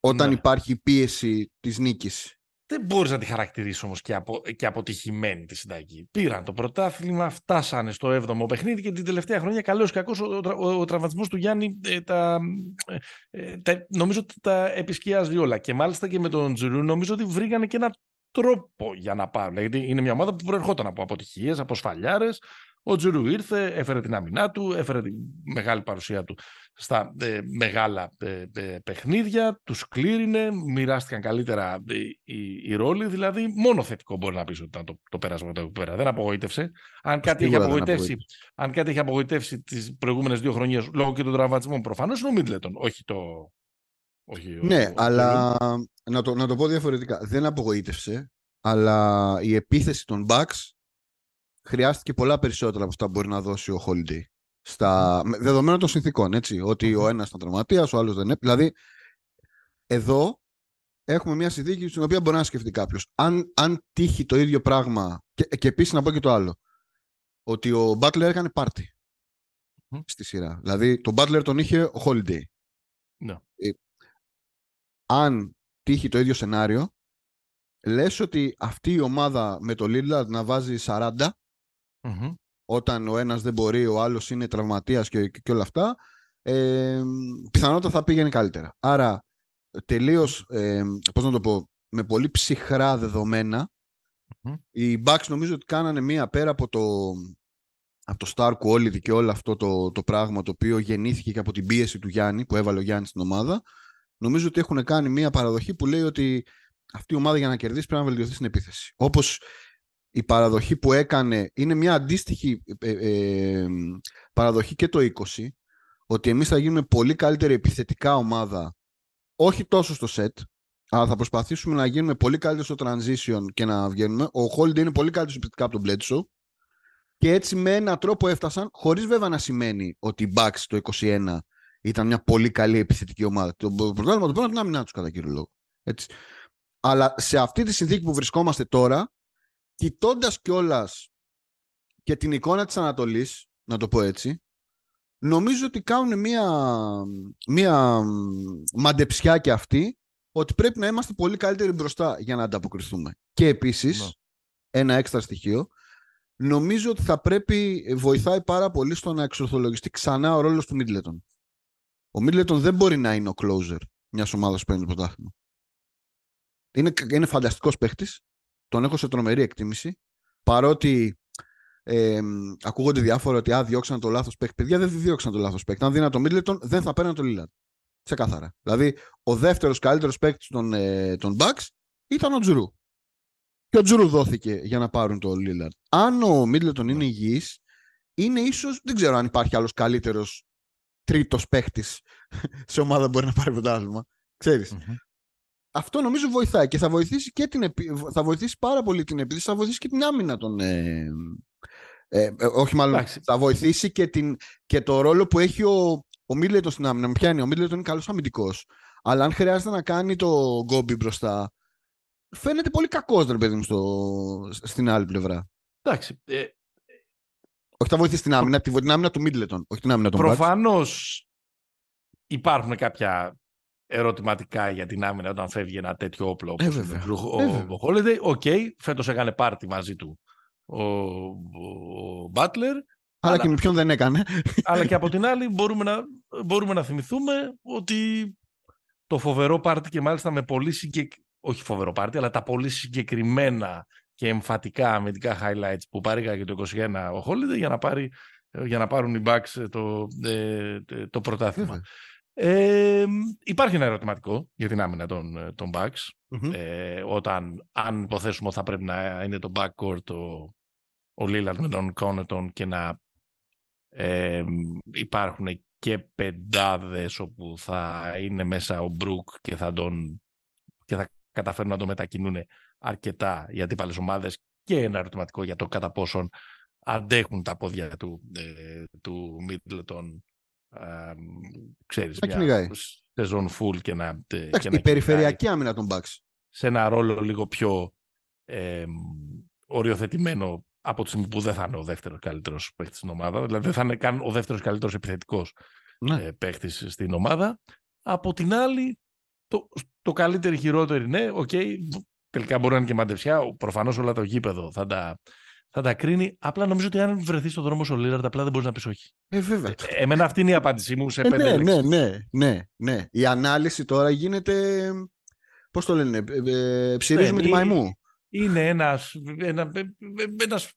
Όταν Ναι. υπάρχει πίεση της νίκης. Δεν μπορείς να τη χαρακτηρίσεις όμως και, απο, και αποτυχημένη τη συνταγή. Πήραν το πρωτάθλημα, φτάσανε στο 7ο παιχνίδι και την τελευταία χρονιά καλώς ή κακώς ο, ο, τρα- ο, ο τραυματισμός του Γιάννη ε, τα, ε, ε, τα- νομίζω ότι τα επισκιάζει όλα. Και μάλιστα και με τον Τζιρού νομίζω ότι βρήκανε και έναν τρόπο για να πάρουν. Γιατί είναι μια ομάδα που προερχόταν από αποτυχίες, από σφαλιάρες. Ο Τζιρού ήρθε, έφερε την αμυνά του, έφερε τη μεγάλη παρουσία του στα ε, μεγάλα ε, ε, παιχνίδια, τους κλήρινε, μοιράστηκαν καλύτερα ε, οι, οι ρόλοι, δηλαδή μόνο θετικό μπορεί να πεις ότι ήταν το, το πέρασμα το εκεί πέρα. Δεν απογοήτευσε. Αν κάτι, έχει Σίγουρα δεν απογοητεύσει, αν κάτι έχει απογοητεύσει τις προηγούμενες δύο χρονιές λόγω και των τραυματισμών, προφανώς είναι ο Μίτλετον, όχι το... Όχι ο- Ναι, ο Τζιρού. αλλά να το, να το πω διαφορετικά. Δεν απογοήτευσε, αλλά η επίθεση των Bucks χρειάστηκε πολλά περισσότερα από αυτά που μπορεί να δώσει ο Holiday. Στα, με- δεδομένων των συνθήκων, έτσι. Ότι ο ένας ήταν τραυματίας, ο άλλος δεν είναι. Δηλαδή, εδώ έχουμε μια συνθήκη στην οποία μπορεί να σκεφτεί κάποιος. Αν, αν τύχει το ίδιο πράγμα. Και, και επίσης να πω και το άλλο. Ότι ο Butler έκανε πάρτι Μμμ. στη σειρά. Δηλαδή, τον Butler τον είχε ο Holiday. Ναι. Ε, αν τύχει το ίδιο σενάριο, λες ότι αυτή η ομάδα με το Lillard να βάζει 40 Μμμ. όταν ο ένας δεν μπορεί, ο άλλος είναι τραυματίας και, και, και όλα αυτά, ε, πιθανότατα θα πήγαινε καλύτερα. Άρα, τελείως, ε, πώς να το πω, με πολύ ψυχρά δεδομένα, Μμμ. οι Bucks νομίζω ότι κάνανε μία πέρα από το, από το Star Quality και όλο αυτό το, το πράγμα το οποίο γεννήθηκε και από την πίεση του Γιάννη που έβαλε ο Γιάννης στην ομάδα. Νομίζω ότι έχουν κάνει μία παραδοχή που λέει ότι αυτή η ομάδα για να κερδίσει πρέπει να βελτιωθεί στην επίθεση. Όπως η παραδοχή που έκανε είναι μια αντίστοιχη ε, ε, παραδοχή και το 20 ότι εμείς θα γίνουμε πολύ καλύτερη επιθετικά ομάδα όχι τόσο στο set αλλά θα προσπαθήσουμε να γίνουμε πολύ καλύτεροι στο transition και να βγαίνουμε. Ο Holiday είναι πολύ καλύτερος επιθετικά από τον Bledsoe και έτσι με έναν τρόπο έφτασαν χωρίς βέβαια να σημαίνει ότι οι Bucks το 21 ήταν μια πολύ καλή επιθετική ομάδα. Το πρωτάθλημα το πήραν την άμυνά τους κατά κύριο λόγο. Έτσι. Αλλά σε αυτή τη συνθήκη που βρισκόμαστε τώρα κοιτώντας κιόλας και την εικόνα της Ανατολής, να το πω έτσι, νομίζω ότι κάνουν μία, μία μαντεψιά και αυτή ότι πρέπει να είμαστε πολύ καλύτεροι μπροστά για να ανταποκριθούμε. Και επίσης, Ναι. ένα έξτρα στοιχείο, νομίζω ότι θα πρέπει, βοηθάει πάρα πολύ στο να εξορθολογιστεί ξανά ο ρόλος του Μίτλετον. Ο Μίτλετον δεν μπορεί να είναι ο closer μιας ομάδας που παίρνει το πρωτάθλημα. Είναι, είναι φανταστικός παίχτη. Τον έχω σε τρομερή εκτίμηση. Παρότι ε, ακούγονται διάφορα ότι α, διώξαν το λάθος παίχτη. Παιδιά δεν διώξαν το λάθος παίχτη. Αν δίναν το Μίτλετον, δεν θα παίρναν το Λίλαντ. Ξεκάθαρα. Δηλαδή, ο δεύτερος καλύτερος παίκτης των, ε, των Bucks ήταν ο Τζουρού. Και ο Τζουρού δόθηκε για να πάρουν το Λίλαντ. Αν ο Μίτλετον είναι υγιής, είναι ίσως, δεν ξέρω αν υπάρχει άλλος καλύτερος τρίτος παίχτη σε ομάδα που μπορεί να πάρει πρωτάθλημα. Ξέρεις. Αυτό νομίζω βοηθάει και θα βοηθήσει, και την, θα βοηθήσει πάρα πολύ την επίθεση, θα βοηθήσει και την άμυνα των. Ε, ε, ε όχι, μάλλον θα βοηθήσει και, την, και το ρόλο που έχει ο, ο Μίλετον στην άμυνα. Με πιάνει, ο Μίλετον είναι καλός αμυντικός. Αλλά αν χρειάζεται να κάνει το γκόμπι μπροστά, φαίνεται πολύ κακός, ρε παιδί μου, στο, στην άλλη πλευρά. Εντάξει. Ε, όχι, θα βοηθήσει την άμυνα, την άμυνα του Μίτλετον, όχι την άμυνα του Προφανώς υπάρχουν κάποια ερωτηματικά για την άμυνα όταν φεύγει ένα τέτοιο όπλο ε, όπως ε, ο, ο Holiday. OK, okay, φέτος έκανε πάρτι μαζί του ο, ο Butler. Αλλά, και με ποιον δεν έκανε. Αλλά και από την άλλη μπορούμε να, μπορούμε να θυμηθούμε ότι το φοβερό πάρτι και μάλιστα με πολύ συγκεκριμένα, όχι φοβερό πάρτι, αλλά τα πολύ συγκεκριμένα και εμφατικά αμυντικά highlights που πάρει και το 21 ο Holiday για να, πάρει, για να πάρουν οι Bucks το, ε, το πρωτάθλημα. Ε, υπάρχει ένα ερωτηματικό για την άμυνα των, των Bucks. Ε, όταν, αν υποθέσουμε ότι θα πρέπει να είναι το backcourt ο, ο Lillard με τον Κόνετον και να ε, υπάρχουν και πεντάδες όπου θα είναι μέσα ο Μπρουκ και θα, τον, και θα καταφέρουν να το μετακινούν αρκετά οι αντίπαλες ομάδες. Και ένα ερωτηματικό για το κατά πόσον αντέχουν τα πόδια του, ε, του Middleton ξέρεις, μια σεζόν full και να... Εντάξει, η περιφερειακή άμυνα των Bucks. Σε ένα ρόλο λίγο πιο ε, οριοθετημένο από τη στιγμή που δεν θα είναι ο δεύτερος καλύτερος παίχτης στην ομάδα. Δηλαδή δεν θα είναι καν ο δεύτερος καλύτερος επιθετικός ναι. ε, παίχτης στην ομάδα. Από την άλλη, το, το καλύτερο ή χειρότερο ναι, OK, okay, τελικά μπορεί να είναι και μαντευσιά. Προφανώς όλα το γήπεδο θα τα, θα τα κρίνει. Απλά νομίζω ότι αν βρεθεί στον δρόμο ο Λίραρντ, απλά δεν μπορείς να πεις όχι. Ε, βέβαια. Ε, εμένα αυτή είναι η απάντησή μου σε ε, πέντε ναι, ναι, ναι, ναι, ναι. Η ανάλυση τώρα γίνεται. Πώς το λένε, ε, ε, ψηρίζουμε ναι, τη μαϊμού. Είναι ένας ένα, ένας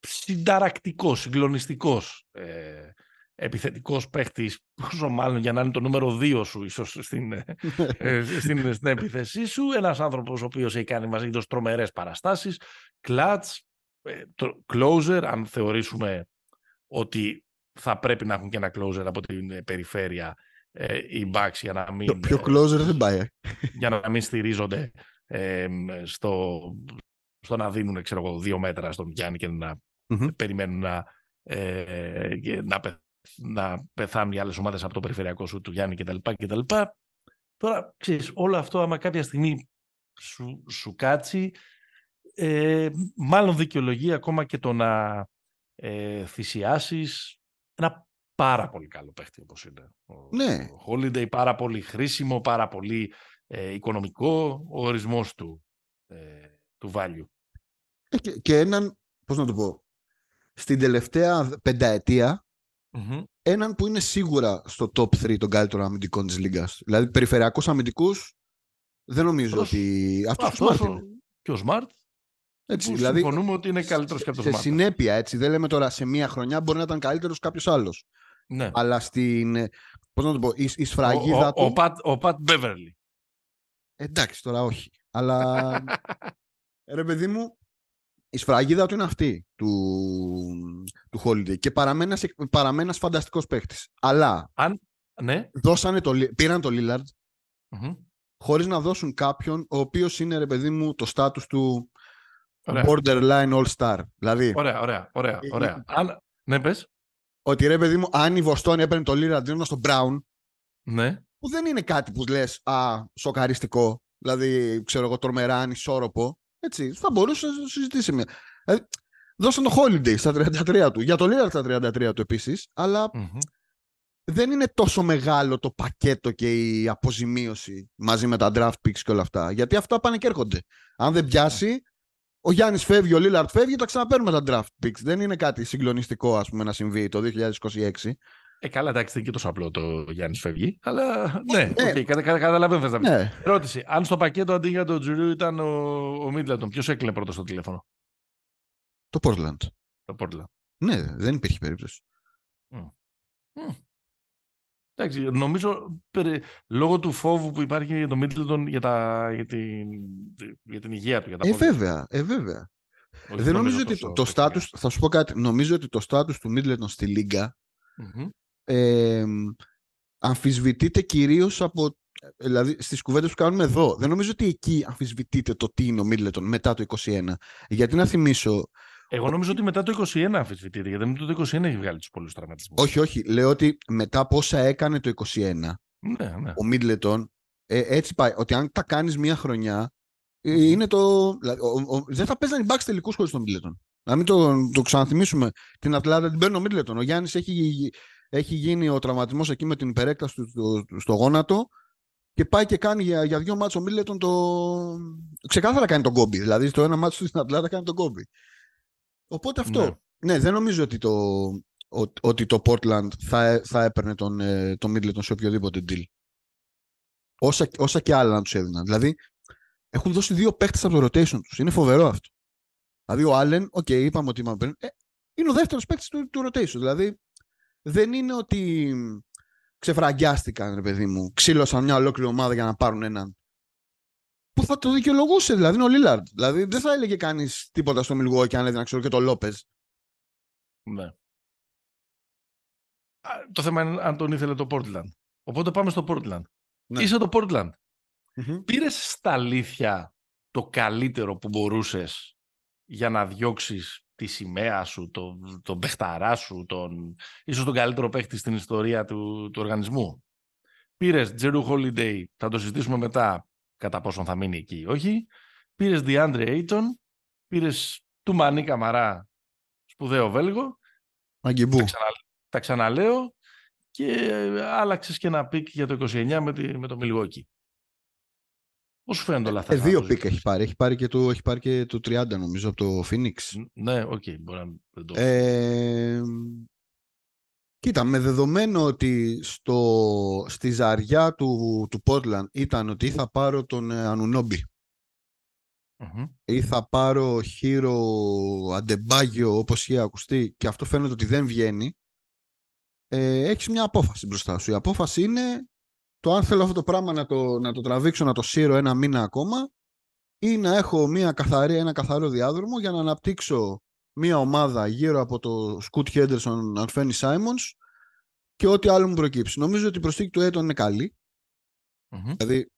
συνταρακτικός, συγκλονιστικός ε, επιθετικός παίχτης, πόσο μάλλον για να είναι το νούμερο δύο σου ίσως στην, ε, στην, στην επίθεσή σου. Ένας άνθρωπος ο οποίος έχει κάνει μαζί τους τρομερές παραστάσεις, κλατς, ε, το closer, αν θεωρήσουμε ότι θα πρέπει να έχουν και ένα closer από την ε, περιφέρεια ε, οι Bucks για να μην... Πιο, closer δεν πάει. Για να μην στηρίζονται στο, στο να δίνουν ξέρω εγώ, δύο μέτρα στον Γιάννη και να περιμένουν να, να, να πεθάνουν οι άλλες ομάδες από το περιφερειακό σου του Γιάννη κτλ. κτλ. Τώρα, ξέρεις, όλο αυτό άμα κάποια στιγμή σου, σου κάτσει, ε, μάλλον δικαιολογεί ακόμα και το να ε, θυσιάσεις ένα πάρα πολύ καλό παίχτη όπως είναι. Ναι. Ο Holiday πάρα πολύ χρήσιμο, πάρα πολύ ε, οικονομικό ο ορισμός του, ε, του value. Ε, και, και έναν, πώς να το πω, στην τελευταία πενταετία έναν που είναι σίγουρα στο top 3 των καλύτερων αμυντικών της Λίγκας. Δηλαδή περιφερειακούς αμυντικούς δεν νομίζω ότι... Αυτός, ο Και ο Smart έτσι, δηλαδή, συμφωνούμε ότι είναι καλύτερος και από το Σε συνέπεια, έτσι. Δεν λέμε τώρα σε μία χρονιά μπορεί να ήταν καλύτερος κάποιος άλλος. Ναι. Αλλά στην. Πώς να το πω, η, η σφραγίδα ο, του. Ο, Πατ, ο Πατ Μπέβερλι. Εντάξει, τώρα όχι. Αλλά. ρε παιδί μου, η σφραγίδα του είναι αυτή του, του Holiday. Και παραμένει ένας φανταστικός παίχτη. Αλλά. Αν, ναι. δώσανε το, πήραν το Lillard. mm Χωρίς να δώσουν κάποιον ο οποίος είναι ρε παιδί μου το στάτου του Ωραία. borderline all-star. Δηλαδή, ωραία, ωραία, ωραία. ωραία. Αν... Ναι, πες. Ότι ρε παιδί μου, αν η Βοστόνη έπαιρνε το Λίρα αντίον στον Brown, ναι. που δεν είναι κάτι που λες, α, σοκαριστικό, δηλαδή, ξέρω εγώ, τρομερά ανισόρροπο, έτσι, θα μπορούσε να το συζητήσει μια. Δηλαδή, δώσαν το Holiday στα 33 του, για το Lillard στα 33 του επίσης, αλλά mm-hmm. δεν είναι τόσο μεγάλο το πακέτο και η αποζημίωση μαζί με τα draft picks και όλα αυτά, γιατί αυτά πάνε και έρχονται. Αν δεν πιάσει, ο Γιάννης φεύγει, ο Λίλαρτ φεύγει, τα ξαναπαίρνουμε τα draft picks. Δεν είναι κάτι συγκλονιστικό, ας πούμε, να συμβεί το 2026. Ε, καλά, εντάξει, δεν είναι και τόσο απλό το Γιάννης φεύγει. Αλλά ναι, ναι. Okay, κατα, κατα, καταλαβαίνω θα ναι. Ρώτηση. Αν στο πακέτο αντί για τον Τζουρίου ήταν ο, ο Μίτλετον, ποιος έκλεινε πρώτος στο τηλέφωνο; Το Portland. Το Portland. Ναι, δεν υπήρχε περίπτωση. Mm. Mm. Εντάξει, νομίζω περί, λόγω του φόβου που υπάρχει για τον Μίτλετον για, τα, για, την, για την υγεία του. Για τα ε, βέβαια, ε, βέβαια. δεν νομίζω ότι το, το status, θα σου πω κάτι, νομίζω ότι το status του Μίτλετον στη Λίγκα mm-hmm. ε, αμφισβητείται κυρίως από δηλαδή στις κουβέντες που κάνουμε εδώ. Δεν νομίζω ότι εκεί αμφισβητείται το τι είναι ο Μίτλετον μετά το 21. Γιατί να θυμίσω, εγώ νομίζω ότι μετά το 21 αμφισβητείται, γιατί μετά το 21 έχει βγάλει τους πολλούς τραυματισμούς. Όχι, όχι. Λέω ότι μετά από όσα έκανε το 21, ναι, ναι. ο Μίτλετον, ε, έτσι πάει. Ότι αν τα κάνεις μία χρονιά, ε, είναι το. Δηλαδή, ο, ο, δεν θα παίζανε οι Bucks τελικούς χωρίς τον Μίτλετον. Να μην το, το ξαναθυμίσουμε. Την Ατλάντα την παίρνει ο Μίτλετον. Ο Γιάννης έχει, έχει γίνει ο τραυματισμός εκεί με την υπερέκταση του στο, στο γόνατο και πάει και κάνει για, για δύο ματς ο Μίτλετον το. Ξεκάθαρα κάνει τον Κόμπι. Δηλαδή, στο ένα ματς στην Ατλάντα κάνει τον Κόμπι. Οπότε αυτό. Ναι, ναι δεν νομίζω ότι το, ότι το Portland θα, θα έπαιρνε τον, ε, τον Middleton σε οποιοδήποτε deal. Όσα, όσα και άλλα να τους έδιναν. Δηλαδή, έχουν δώσει δύο παίχτες από το rotation τους. Είναι φοβερό αυτό. Δηλαδή, ο Allen, OK, okay, είπαμε ότι είπαμε ε, είναι ο δεύτερος παίκτης του, του rotation. Δηλαδή, δεν είναι ότι ξεφραγκιάστηκαν, ρε παιδί μου, ξύλωσαν μια ολόκληρη ομάδα για να πάρουν έναν που θα το δικαιολογούσε, δηλαδή είναι ο Λίλαρντ. Δηλαδή δεν θα έλεγε κανείς τίποτα στο Μιλγό και αν έδινε ξέρω και το Λόπες. Ναι. Το θέμα είναι αν τον ήθελε το Portland. Οπότε πάμε στο Portland. Ναι. Είσαι το Portland. mm Πήρες στα αλήθεια το καλύτερο που μπορούσες για να διώξεις τη σημαία σου, τον, τον παιχταρά σου, τον, ίσως τον καλύτερο παίχτη στην ιστορία του, του οργανισμού; Πήρες Τζρου Holiday, θα το συζητήσουμε μετά, κατά πόσον θα μείνει εκεί ή όχι. Πήρες DeAndre Ayton, πήρες Τουμανί Καμαρά, σπουδαίο Βέλγο. Μαγκιμπού. Τα, τα ξαναλέω και άλλαξες και ένα pick για το 29 με, τη, με το Μιλγουόκι. Πώς σου φαίνεται όλα αυτά. Ε, δύο pick έχει πάρει. Έχει πάρει, και το, έχει πάρει και το 30 νομίζω από το Phoenix. Ναι, OK, okay, μπορεί να το ε, Κοίτα, με δεδομένο ότι στο, στη ζαριά του, του Portland ήταν ότι ή θα πάρω τον Ανουνόμπι ή θα πάρω Χίρο Αντεμπάγιο όπως είχε ακουστεί και αυτό φαίνεται ότι δεν βγαίνει ε, έχεις μια απόφαση μπροστά σου. Η απόφαση είναι το αν θέλω αυτό το πράγμα να το, να το τραβήξω, να το σύρω ένα μήνα ακόμα ή να έχω μια καθαρή, ένα καθαρό διάδρομο για να αναπτύξω μια ομάδα γύρω από το Σκουτ Χέντερσον, Ανφένι Σάιμονς και ό,τι άλλο μου προκύψει. Νομίζω ότι η προσθήκη του Aiton είναι καλή. Mm-hmm. Δηλαδή,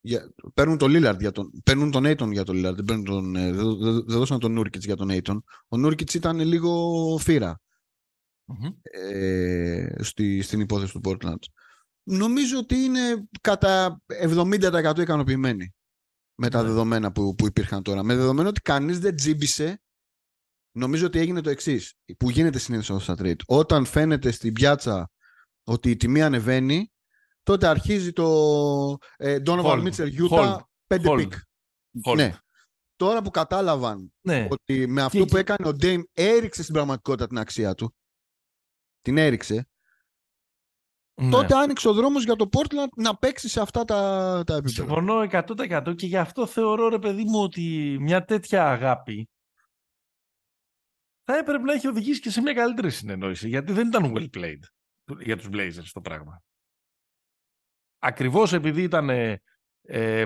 για, παίρνουν τον Λίλαρντ για τον, παίρνουν τον Aiton για τον Λίλαρντ, δεν, παίρνουν τον, ε, δεν, δεν, δώσαν τον Νούρκιτς για τον Aiton. Ο Νούρκιτς ήταν λίγο φύρα mm-hmm. ε, στη, στην υπόθεση του Portland. Νομίζω ότι είναι κατά 70% ικανοποιημένοι με τα mm-hmm. δεδομένα που, που υπήρχαν τώρα. Με δεδομένο ότι κανείς δεν τζίμπησε νομίζω ότι έγινε το εξής, που γίνεται συνήθως στα trade. Όταν φαίνεται στην πιάτσα ότι η τιμή ανεβαίνει, τότε αρχίζει το ε, Donovan Mitchell Utah 5 picks. Ναι. Τώρα που κατάλαβαν ναι. ότι με αυτό που έκανε ο Dame έριξε στην πραγματικότητα την αξία του, την έριξε, ναι. τότε άνοιξε ο δρόμος για το Portland να παίξει σε αυτά τα, τα επίπεδα. Συμφωνώ 100% και γι' αυτό θεωρώ ρε παιδί μου ότι μια τέτοια αγάπη θα έπρεπε να έχει οδηγήσει και σε μια καλύτερη συνεννόηση, γιατί δεν ήταν well played για τους Blazers το πράγμα. Ακριβώς επειδή ήταν ε,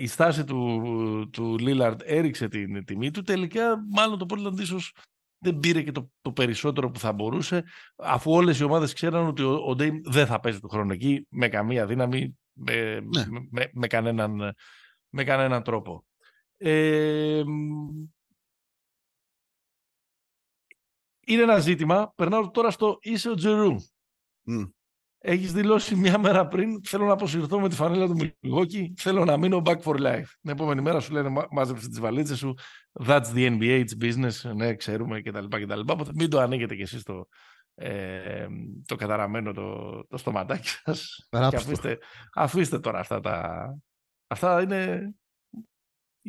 η στάση του, του Lillard έριξε την τιμή του, τελικά μάλλον το Portland ίσως δεν πήρε και το, το περισσότερο που θα μπορούσε, αφού όλες οι ομάδες ξέραν ότι ο, ο Dame δεν θα παίζει του χρόνου εκεί με καμία δύναμη, με, ναι. με, με, κανέναν, με κανέναν τρόπο. Ε, είναι ένα ζήτημα. Περνάω τώρα στο είσαι ο Τζερού. Mm. Έχεις δηλώσει μια μέρα πριν, θέλω να αποσυρθώ με τη φανέλα του Μιλγόκη, θέλω να μείνω back for life. Την επόμενη μέρα σου λένε μάζεψε τις βαλίτσες σου, that's the NBA, it's business, ναι, ξέρουμε κτλ. κτλ. Οπότε μην το ανοίγετε κι εσείς το, ε, το καταραμένο το, το στοματάκι σας. Και αφήστε, αφήστε τώρα αυτά τα... Αυτά είναι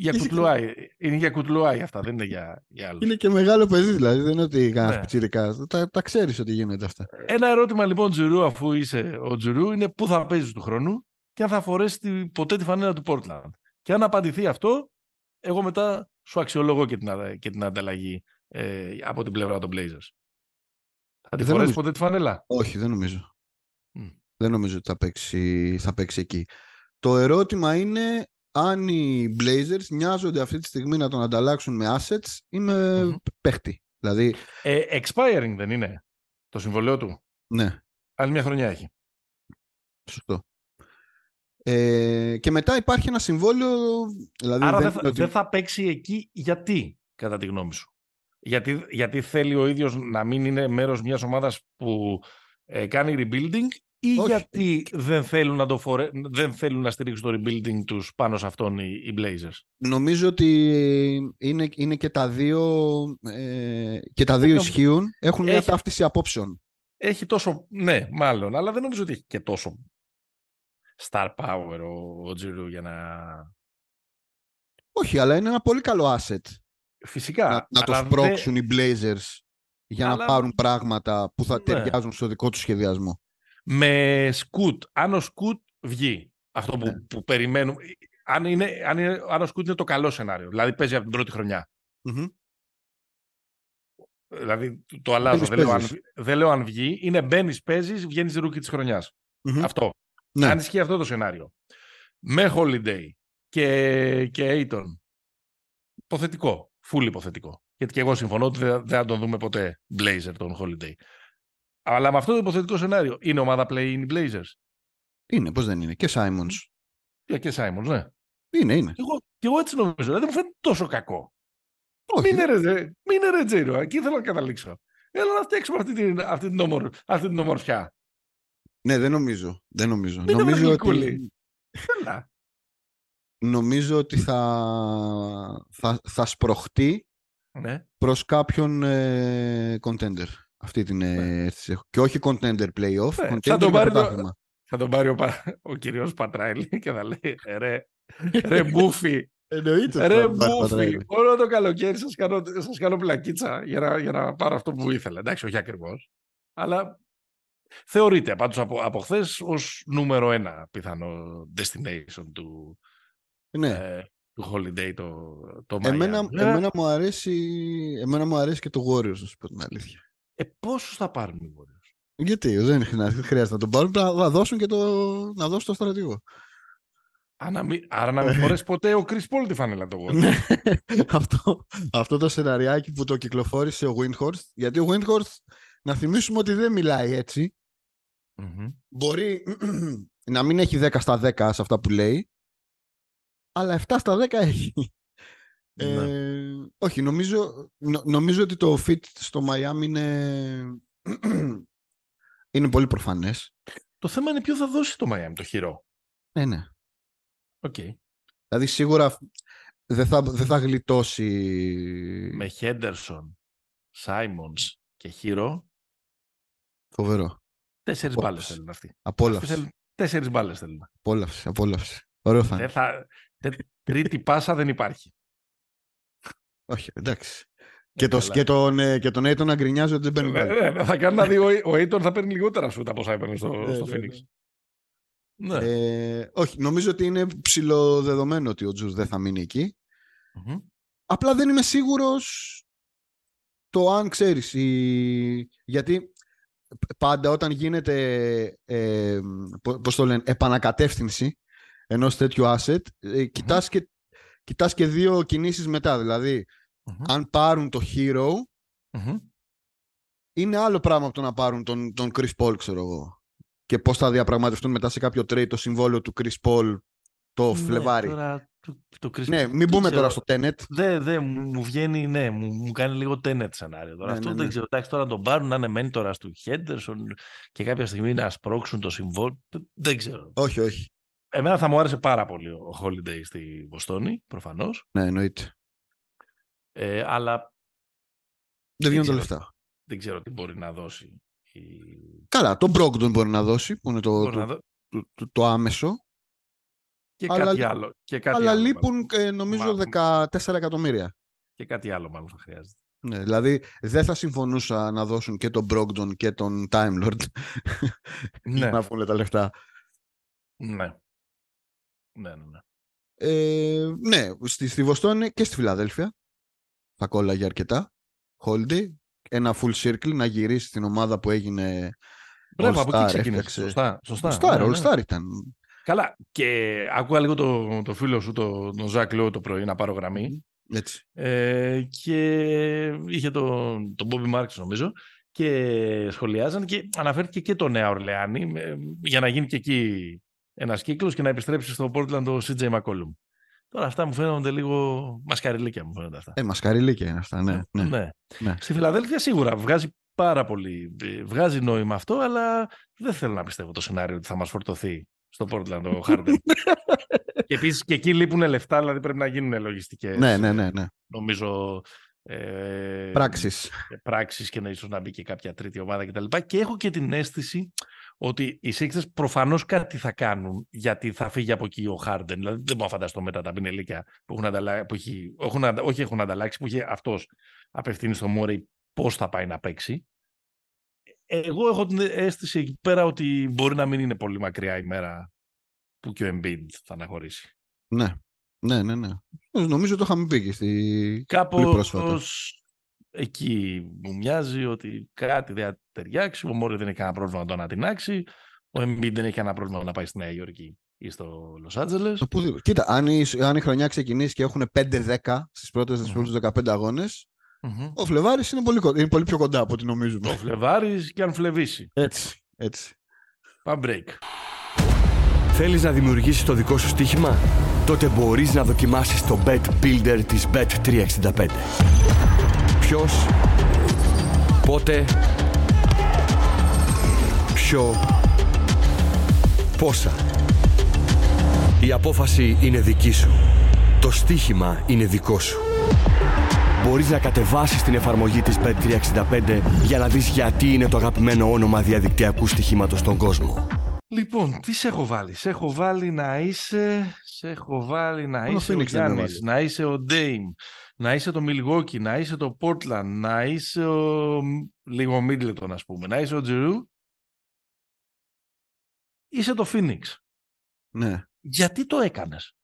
Για Είχε- κουτλουάι. Είναι για κουτλουάι αυτά, δεν είναι για, για άλλους. Είναι και μεγάλο παιδί, δηλαδή. Δεν είναι ότι κανένα Ναι. πιτσιρικά. Τα, τα ξέρεις ότι γίνονται αυτά. Ένα ερώτημα λοιπόν Τζουρού, αφού είσαι ο Τζουρού, είναι πού θα παίζεις του χρόνου και αν θα φορέσει τη- ποτέ τη φανέλα του Portland. Και αν απαντηθεί αυτό, εγώ μετά σου αξιολογώ και την, α- και την ανταλλαγή ε, από την πλευρά των Blazers. Θα τη Δεν φορέσει νομίζω. ποτέ τη φανέλα; Όχι, δεν νομίζω. Μμ. Δεν νομίζω ότι θα παίξει, θα παίξει εκεί. Το ερώτημα είναι αν οι Blazers μοιάζονται αυτή τη στιγμή να τον ανταλλάξουν με assets ή με Μμμ. παίχτη. Δηλαδή, Ε, expiring δεν είναι το συμβολέο του. ναι, Άλλη μια χρονιά έχει. σωστό. Ε, και μετά υπάρχει ένα συμβόλαιο. Δηλαδή Άρα δεν δεν θα, είναι ότι- δεν θα παίξει εκεί γιατί, κατά τη γνώμη σου; Γιατί, γιατί θέλει ο ίδιος να μην είναι μέρος μιας ομάδας που ε, κάνει rebuilding ή Όχι. γιατί δεν θέλουν, να το φορέ... δεν θέλουν να στηρίξουν το rebuilding τους πάνω σε αυτόν οι, οι Blazers; Νομίζω ότι είναι, είναι και τα δύο, ε, και τα δύο Έχει- ισχύουν. Έχουν μια έχει- ταύτιση απόψεων. Έχει τόσο, ναι, μάλλον, αλλά δεν νομίζω ότι έχει και τόσο star power ο, ο Τζιρού για να... Όχι, αλλά είναι ένα πολύ καλό asset Φυσικά. να, να το αλλά σπρώξουν οι Blazers για να Αλλά- πάρουν πράγματα που θα Ναι. ταιριάζουν στο δικό του σχεδιασμό. Με σκουτ. Αν ο σκουτ βγει, αυτό που, Ναι. που περιμένουμε. Αν, είναι, αν, είναι, αν ο σκουτ είναι το καλό σενάριο, δηλαδή παίζει από την πρώτη χρονιά. Μμμ. Δηλαδή το- το αλλάζω. Μπαίνεις, Δεν λέω, αν, παίζεις. δεν λέω αν βγει. Είναι μπαίνεις, παίζεις, βγαίνεις rookie της χρονιάς. Μμμ. Αυτό. Ναι. Αν ισχύει αυτό το σενάριο. Με Holiday και, και Aiton. Υποθετικό. Φουλ υποθετικό. Γιατί και εγώ συμφωνώ ότι δεν, δεν θα τον δούμε ποτέ Blazer τον Holiday. Αλλά με αυτό το υποθετικό σενάριο είναι ομάδα play-off οι Blazers; Είναι, πώς δεν είναι. Και Simons. Για και Simons, ναι. Είναι, είναι. Και εγώ, και εγώ έτσι νομίζω. Δηλαδή μου φαίνεται τόσο κακό. Όχι. Μην είναι ρε, μην είναι ρε Τζέρο, εκεί θέλω να καταλήξω. Έλα να φτιάξουμε αυτή την, αυτή την, ομορ, αυτή την ομορφιά. Ναι, δεν νομίζω. Δεν νομίζω. Μην είναι νομίζω, γλυκούλη. ότι, Έλα. νομίζω ότι θα, θα, θα σπροχτεί Ναι. προς κάποιον ε, contender. Αυτή την ε, αίσθηση έχω. Και όχι contender playoff, Ναι, contender θα τον για πάρει το- πρωτάθλημα. Θα τον πάρει ο, Πα- ο κύριος Πατράιλη και θα λέει ρε, ρε μπούφι, Εννοείται. ρε μπούφι, όλο το καλοκαίρι σας κάνω, σας κάνω πλακίτσα για να, για να πάρω αυτό που ήθελα. Εντάξει, όχι ακριβώς. Αλλά θεωρείται πάντως από, από χθες ως νούμερο ένα πιθανό destination του, Ναι. ε, του holiday το, το Εμένα, Miami. Βέβαια, εμένα, μου αρέσει, εμένα μου αρέσει και το Warriors, να σου πω την αλήθεια. Ε, πόσους θα πάρουν οι Warriors. Γιατί δεν χρειάζεται, δεν χρειάζεται να τον πάρουν, πρέπει να δώσουν και το, να δώσουν το στρατηγό. Α, να μην- άρα να μην φορέσει ποτέ ο Chris Paul τη φανέλα το Warriors. Ναι, αυτό, αυτό το σεναριάκι που το κυκλοφόρησε ο Windhorst, γιατί ο Windhorst, να θυμίσουμε ότι δεν μιλάει έτσι, Μμμ. μπορεί να μην έχει 10 στα 10 σε αυτά που λέει, αλλά 7 στα 10 έχει. Ναι. Ε, όχι, νομίζω, νο- νομίζω ότι το fit στο Miami είναι, είναι πολύ προφανές. Το θέμα είναι ποιο θα δώσει το Miami το Herro. Ναι, ναι. Οκ. Δηλαδή σίγουρα δεν θα, δεν θα γλιτώσει... Με Henderson, Simons και Herro, Φοβερό. τέσσερις Απόλαυση. μπάλες θέλουν αυτοί. Αυτοί Απόλαυση. θέλουν τέσσερις μπάλες θέλουν. Απόλαυση. Απόλαυση. Ωραίο θα είναι. Δεν θα... τε- Τρίτη πάσα δεν υπάρχει. Όχι, εντάξει. Και, το, καλά. και, τον, ε, και τον Aiton να γκρινιάζει ότι δεν παίρνει Ε, μπάλα. ε, Θα κάνει να δει ο, ο Aiton θα παίρνει λιγότερα σούτα από όσα έπαιρνε στο, Ναι, στο ναι, Phoenix. Ναι. Ε, όχι, νομίζω ότι είναι ψηλοδεδομένο ότι ο Τζους δεν θα μείνει εκεί. Μμμ. Απλά δεν είμαι σίγουρος το αν ξέρεις. η- Γιατί πάντα όταν γίνεται ε, πο- πώς το λένε, επανακατεύθυνση ενός τέτοιου asset, ε, κοιτάς, και, κοιτάς και δύο κινήσεις μετά. Δηλαδή, Μμμ. αν πάρουν το hero, Μμμ. είναι άλλο πράγμα από το να πάρουν τον, τον Chris Paul, ξέρω εγώ. Και πώς θα διαπραγματευτούν μετά σε κάποιο trade το συμβόλαιο του Chris Paul το Ναι, Φλεβάρι. Ναι, τώρα το- το Chris- μην δεν μπούμε ξέρω. τώρα στο Tenet. Δεν, δεν, μου μου βγαίνει, ναι, μου, μου κάνει λίγο τένετ σενάριο. Τώρα. Ναι, Αυτό ναι, δεν ναι. ξέρω. Εντάξει, τώρα να τον πάρουν να είναι μέντορας του Χέντερσον και κάποια στιγμή να σπρώξουν το συμβόλαιο. Δεν ξέρω. Όχι, όχι. Εμένα θα μου άρεσε πάρα πολύ ο Holiday στη Βοστόνη, προφανώς. Ναι, εννοείται. Ε, αλλά Δεν βγαίνουν τα ξέρω. λεφτά. δεν ξέρω τι μπορεί να δώσει. Η... Καλά, τον Brogdon μπορεί να δώσει, που είναι το, Μπορεί το, να δω- το, το- το άμεσο. Και Αλλά κάτι λεί- άλλο. Και κάτι Αλλά άλλο, λείπουν ε, νομίζω Μάλλον. 14 εκατομμύρια. Και κάτι άλλο μάλλον θα χρειάζεται. Ναι, δηλαδή δεν θα συμφωνούσα να δώσουν και τον Brogdon και τον Time Lord ναι, να βγουν τα λεφτά. ναι. Ναι, ναι, ναι. Ε, ναι, στη, στη Βοστόνη και στη Φιλαδέλφια θα κόλλαγε αρκετά. Holiday, ένα full circle να γυρίσει στην ομάδα που έγινε Μπράβο, από εκεί All-Star, ξεκίνησε. έφτιαξε. Σωστά. σωστά. Star, Ναι, ναι. All Star ήταν. Καλά. Και άκουγα λίγο το, το φίλο σου, τον το Ζακ Λό, το πρωί να πάρω γραμμή. Έτσι. Ε, και είχε τον το Bobby Marks νομίζω και σχολιάζαν και αναφέρθηκε και το Νέα Ορλεάνη ε, για να γίνει και εκεί ένας κύκλος και να επιστρέψει στο Portland το CJ McCollum. Τώρα αυτά μου φαίνονται λίγο μασκαριλίκια μου φαίνονται αυτά. Ε, μασκαριλίκια είναι αυτά, ναι. ναι. ναι. ναι. Στη Φιλαδέλφια σίγουρα βγάζει πάρα πολύ, ε, βγάζει νόημα αυτό, αλλά δεν θέλω να πιστεύω το σενάριο ότι θα μας φορτωθεί στο Portland ο Harden. και επίσης και εκεί λείπουν λεφτά, δηλαδή πρέπει να γίνουν λογιστικές ναι, ναι, ναι, ναι. νομίζω ε, Πράξεις. πράξεις και να ίσως να μπει και κάποια τρίτη ομάδα κτλ. Και έχω και την αίσθηση ότι οι Sixers προφανώς κάτι θα κάνουν γιατί θα φύγει από εκεί ο Χάρντεν. Δηλαδή δεν μπορώ να φανταστώ μετά τα πινελίκια που έχουν, ανταλλα... που έχει... έχουν... αντα- όχι έχουν ανταλλάξει, που είχε αυτός απευθύνει στο Μόρεϊ πώς θα πάει να παίξει. Εγώ έχω την αίσθηση εκεί πέρα ότι μπορεί να μην είναι πολύ μακριά η μέρα που και ο Embiid θα αναχωρήσει. Ναι. Ναι, ναι, ναι. Ε, Νομίζω το είχαμε πει και στη... Πολύ πρόσφατα. Κάπως εκεί μου μοιάζει ότι κάτι δεν θα ταιριάξει. Ο Μόρι δεν έχει κανένα πρόβλημα να το ανατινάξει. Ο Embiid δεν έχει κανένα πρόβλημα να πάει στη Νέα Υόρκη ή στο Λος Άντζελες. Οπουδήποτε. Κοίτα, αν η, αν η χρονιά ξεκινήσει και έχουν 5-10 στις πρώτες, στις Μμμ. πρώτες 15 αγώνες, Μμμ. ο Φλεβάρης είναι πολύ, κο- είναι πολύ πιο κοντά από ό,τι νομίζουμε. Το Φλεβάρης και αν φλεβήσει. Έτσι, έτσι. Πάμε break. Θέλεις να δημιουργήσεις το δικό σου στοίχημα; Τότε μπορείς να δοκιμάσεις το Bet Builder της Bet365. Ποιος, πότε, ποιο, πόσα. Η απόφαση είναι δική σου. Το στοίχημα είναι δικό σου. Μπορείς να κατεβάσεις την εφαρμογή της Bet365 για να δεις γιατί είναι το αγαπημένο όνομα διαδικτυακού στοιχήματος στον κόσμο. Λοιπόν, τι σε έχω βάλει; Σε έχω βάλει να είσαι, σε έχω βάλει να Μόνο είσαι ο Phoenix δεν με Γιάννης, βάλει. να είσαι ο Ντέιμ, να είσαι το Milwaukee, να είσαι το Portland, να είσαι ο λίγο Middleton ας πούμε, να είσαι ο Τζιρού. Είσαι το Phoenix. Ναι. Γιατί το έκανες;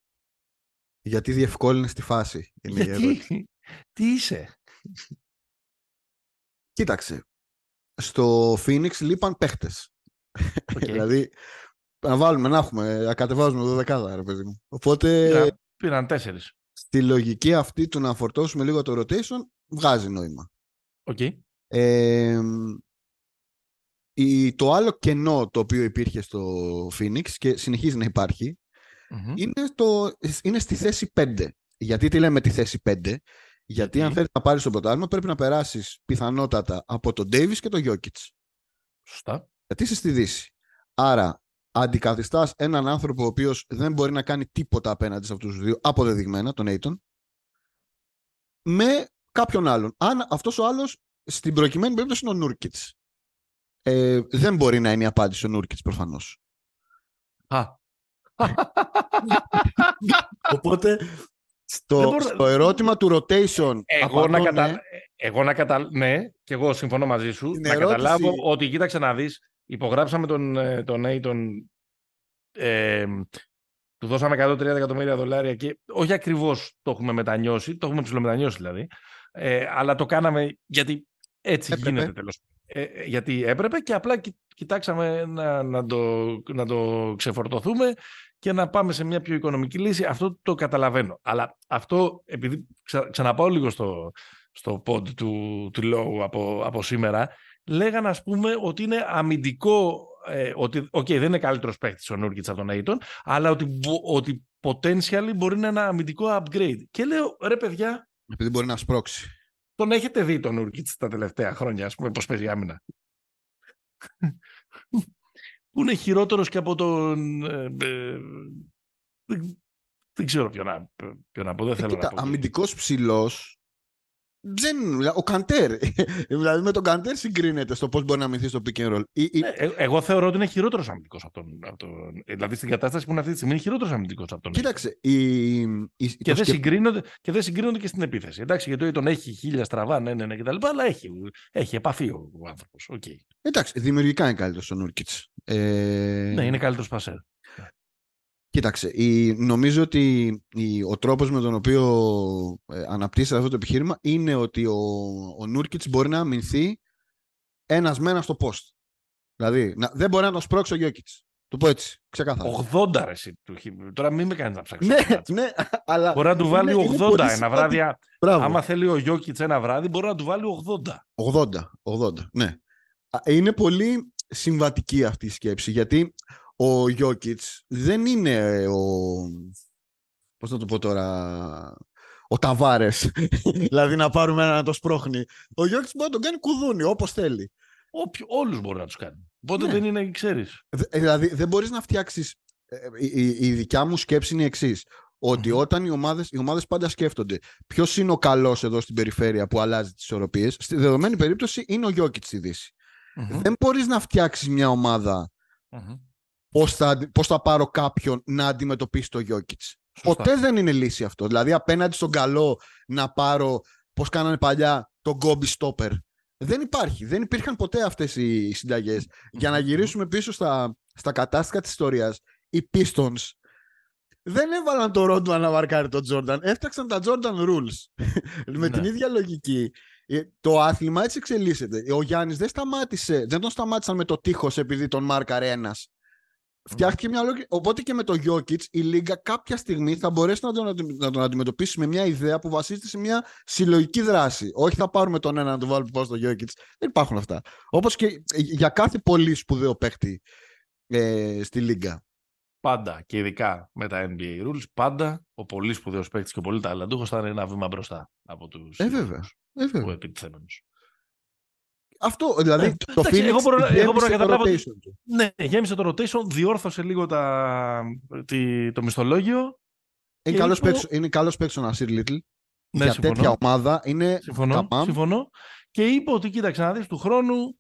Γιατί διευκόλυνες τη φάση. Είναι η ερώτηση. Γιατί; Τι είσαι; Κοίταξε. Στο Phoenix λείπαν παίχτες. Οκ. δηλαδή, να βάλουμε, να έχουμε, να κατεβάζουμε εδώ δεκάδα, ρε παιδί μου. Οπότε, Πήραν, πήραν τέσσερις. Στη λογική αυτή του να φορτώσουμε λίγο το rotation, βγάζει νόημα. Οκ. Ε, η, το άλλο κενό το οποίο υπήρχε στο Phoenix και συνεχίζει να υπάρχει Μμμ. είναι, το, είναι στη θέση 5. Γιατί τι λέμε τη θέση 5, γιατί Γιατί; αν θέλεις να πάρεις το πρωτάθλημα πρέπει να περάσεις πιθανότατα από τον Davis και τον Jokic. Σωστά. Γιατί είσαι στη Δύση. Άρα αντικαθιστάς έναν άνθρωπο ο οποίος δεν μπορεί να κάνει τίποτα απέναντι σε αυτούς τους δύο, αποδεδειγμένα, τον Aiton, με κάποιον άλλον. Αν αυτός ο άλλος στην προκειμένη περίπτωση είναι ο Νούρκιτς. Ε, δεν μπορεί να είναι η απάντηση ο Νούρκιτς προφανώς. Α. Οπότε Δεν στο, μπορώ- στο ερώτημα του rotation Εγώ απαντώ να, ναι. κατα... εγώ να κατα... Ναι, και εγώ συμφωνώ μαζί σου. Την να ερώτηση- καταλάβω ότι κοίταξε να δεις, υπογράψαμε τον, ε, τον Aiton, ε, του δώσαμε 130 εκατομμύρια δολάρια και όχι ακριβώς το έχουμε μετανιώσει, το έχουμε ψηλομετανιώσει δηλαδή, ε, αλλά το κάναμε γιατί έτσι Έπρεπε. γίνεται τέλος. Ε, ε, γιατί έπρεπε και απλά κοι- κοιτάξαμε να, να, το, να το ξεφορτωθούμε και να πάμε σε μια πιο οικονομική λύση. Αυτό το καταλαβαίνω. Αλλά αυτό, επειδή ξα, ξαναπάω λίγο στο, στο pod του, του Low από, από σήμερα, λέγανε ας πούμε ότι είναι αμυντικό, ε, ότι οκ, δεν είναι καλύτερος παίκτης ο Νούρκιτς από τον Aiton, αλλά ότι, μπο- ότι potentially μπορεί να είναι ένα αμυντικό upgrade. Και λέω, ρε παιδιά, Επειδή μπορεί να σπρώξει. τον έχετε δει τον Νούρκιτς τα τελευταία χρόνια, ας πούμε, πώς παίζει άμυνα. Που είναι χειρότερος και από τον... ε, ε, δεν, δεν ξέρω ποιο να, ποιο να πω, δεν Ε, θέλω κοίτα, να πω. αμυντικός ψηλός δεν, ο Καντέρ. δηλαδή με τον Καντέρ συγκρίνεται στο πώς μπορεί να μυθεί στο pick and roll. Ναι, ε, εγώ θεωρώ ότι είναι χειρότερος αμυντικός από τον. Από τον δηλαδή στην κατάσταση που είναι αυτή τη στιγμή είναι χειρότερος αμυντικός από τον. Κοίταξε. Η, η, και, δεν συγκρίνονται, και δεν συγκρίνονται και στην επίθεση. Εντάξει, γιατί τον έχει χίλια στραβά, ναι, ναι, ναι, κτλ. Αλλά έχει, έχει επαφή ο, ο άνθρωπος. Okay. Εντάξει, δημιουργικά είναι καλύτερος ο Νούρκιτς. Ε... Ναι, είναι καλύτερος πασέρ. Κοίταξε, η, νομίζω ότι η, ο τρόπος με τον οποίο ε, αναπτύσσεται αυτό το επιχείρημα είναι ότι ο, ο Νούρκιτς μπορεί να αμυνθεί ένας με ένα στο post. Δηλαδή, να, δεν μπορεί να τον σπρώξει ο Γιώκητς. Το πω έτσι, ξεκάθαρα. 80 ρε εσύ. Τώρα μην με κάνεις να ψάξεις. ναι, ναι, αλλά... Μπορεί να του βάλει είναι, 80 είναι ένα βράδυ. Μπράβο. Άμα θέλει ο Γιώκητς ένα βράδυ, μπορεί να του βάλει 80. 80, 80, ναι. Είναι πολύ συμβατική αυτή η σκέψη, γιατί ο Γιώκητς δεν είναι ο... Πώς να το πω τώρα... Ο Ταβάρες. δηλαδή να πάρουμε ένα να το σπρώχνει. Ο Γιώκητς μπορεί να τον κάνει κουδούνι όπως θέλει. Όποιο, όλους μπορεί να τους κάνει. Οπότε ναι. δεν είναι, ξέρεις. Δηλαδή δεν μπορείς να φτιάξεις... Ε, η, η, η δικιά μου σκέψη είναι η εξής. Ότι όταν οι ομάδες, οι ομάδες πάντα σκέφτονται ποιος είναι ο καλός εδώ στην περιφέρεια που αλλάζει τις ισορροπίες, στη δεδομένη περίπτωση είναι ο Γιώκητς στη δύση. Mm-hmm. Δεν μπορείς να φτιάξεις μια ομάδα mm-hmm πώς θα, πώς θα πάρω κάποιον να αντιμετωπίσει το Γιώκητς. Ποτέ δεν είναι λύση αυτό. Δηλαδή απέναντι στον καλό να πάρω πώς κάνανε παλιά το Gobi Stopper. Δεν υπάρχει. Δεν υπήρχαν ποτέ αυτές οι συνταγές. Για να γυρίσουμε πίσω στα, στα κατάστοιχα της ιστορίας, οι Pistons δεν έβαλαν το Ρόντουαν να βαρκάρει τον Τζόρνταν. Έφτιαξαν τα Jordan Rules. Με την ναι. ίδια λογική. Ε, το άθλημα έτσι εξελίσσεται. Ο Γιάννης δεν σταμάτησε, δεν τον σταμάτησαν με το τείχος επειδή τον μάρκαρε ένας. Φτιάχτηκε μια λόγια. Οπότε και με το Jokic η Λίγκα κάποια στιγμή θα μπορέσει να τον, να τον αντιμετωπίσει με μια ιδέα που βασίζεται σε μια συλλογική δράση. Όχι θα πάρουμε τον ένα να τον βάλουμε πάνω στο Jokic. Δεν υπάρχουν αυτά. Όπως και για κάθε πολύ σπουδαίο παίχτη ε, στη Λίγκα. Πάντα και ειδικά με τα NBA rules, πάντα ο πολύ σπουδαίος παίχτη και ο πολύ ταλαντούχος θα είναι ένα βήμα μπροστά από τους ε, βέβαια. Ε, βέβαια. Αυτό, δηλαδή, ε, το Phoenix εγώ μπορώ, εγώ μπορώ να καταλάβω. Ναι, γέμισε το rotation, διόρθωσε λίγο τα, τη, το μισθολόγιο. Είναι καλός είπε... παίξο, είναι καλός παίξο ο Νασίρ Λίτλ. Ναι, για συμφωνώ. τέτοια ομάδα είναι συμφωνώ, συμφωνώ. Και είπε ότι κοίταξε να δεις του χρόνου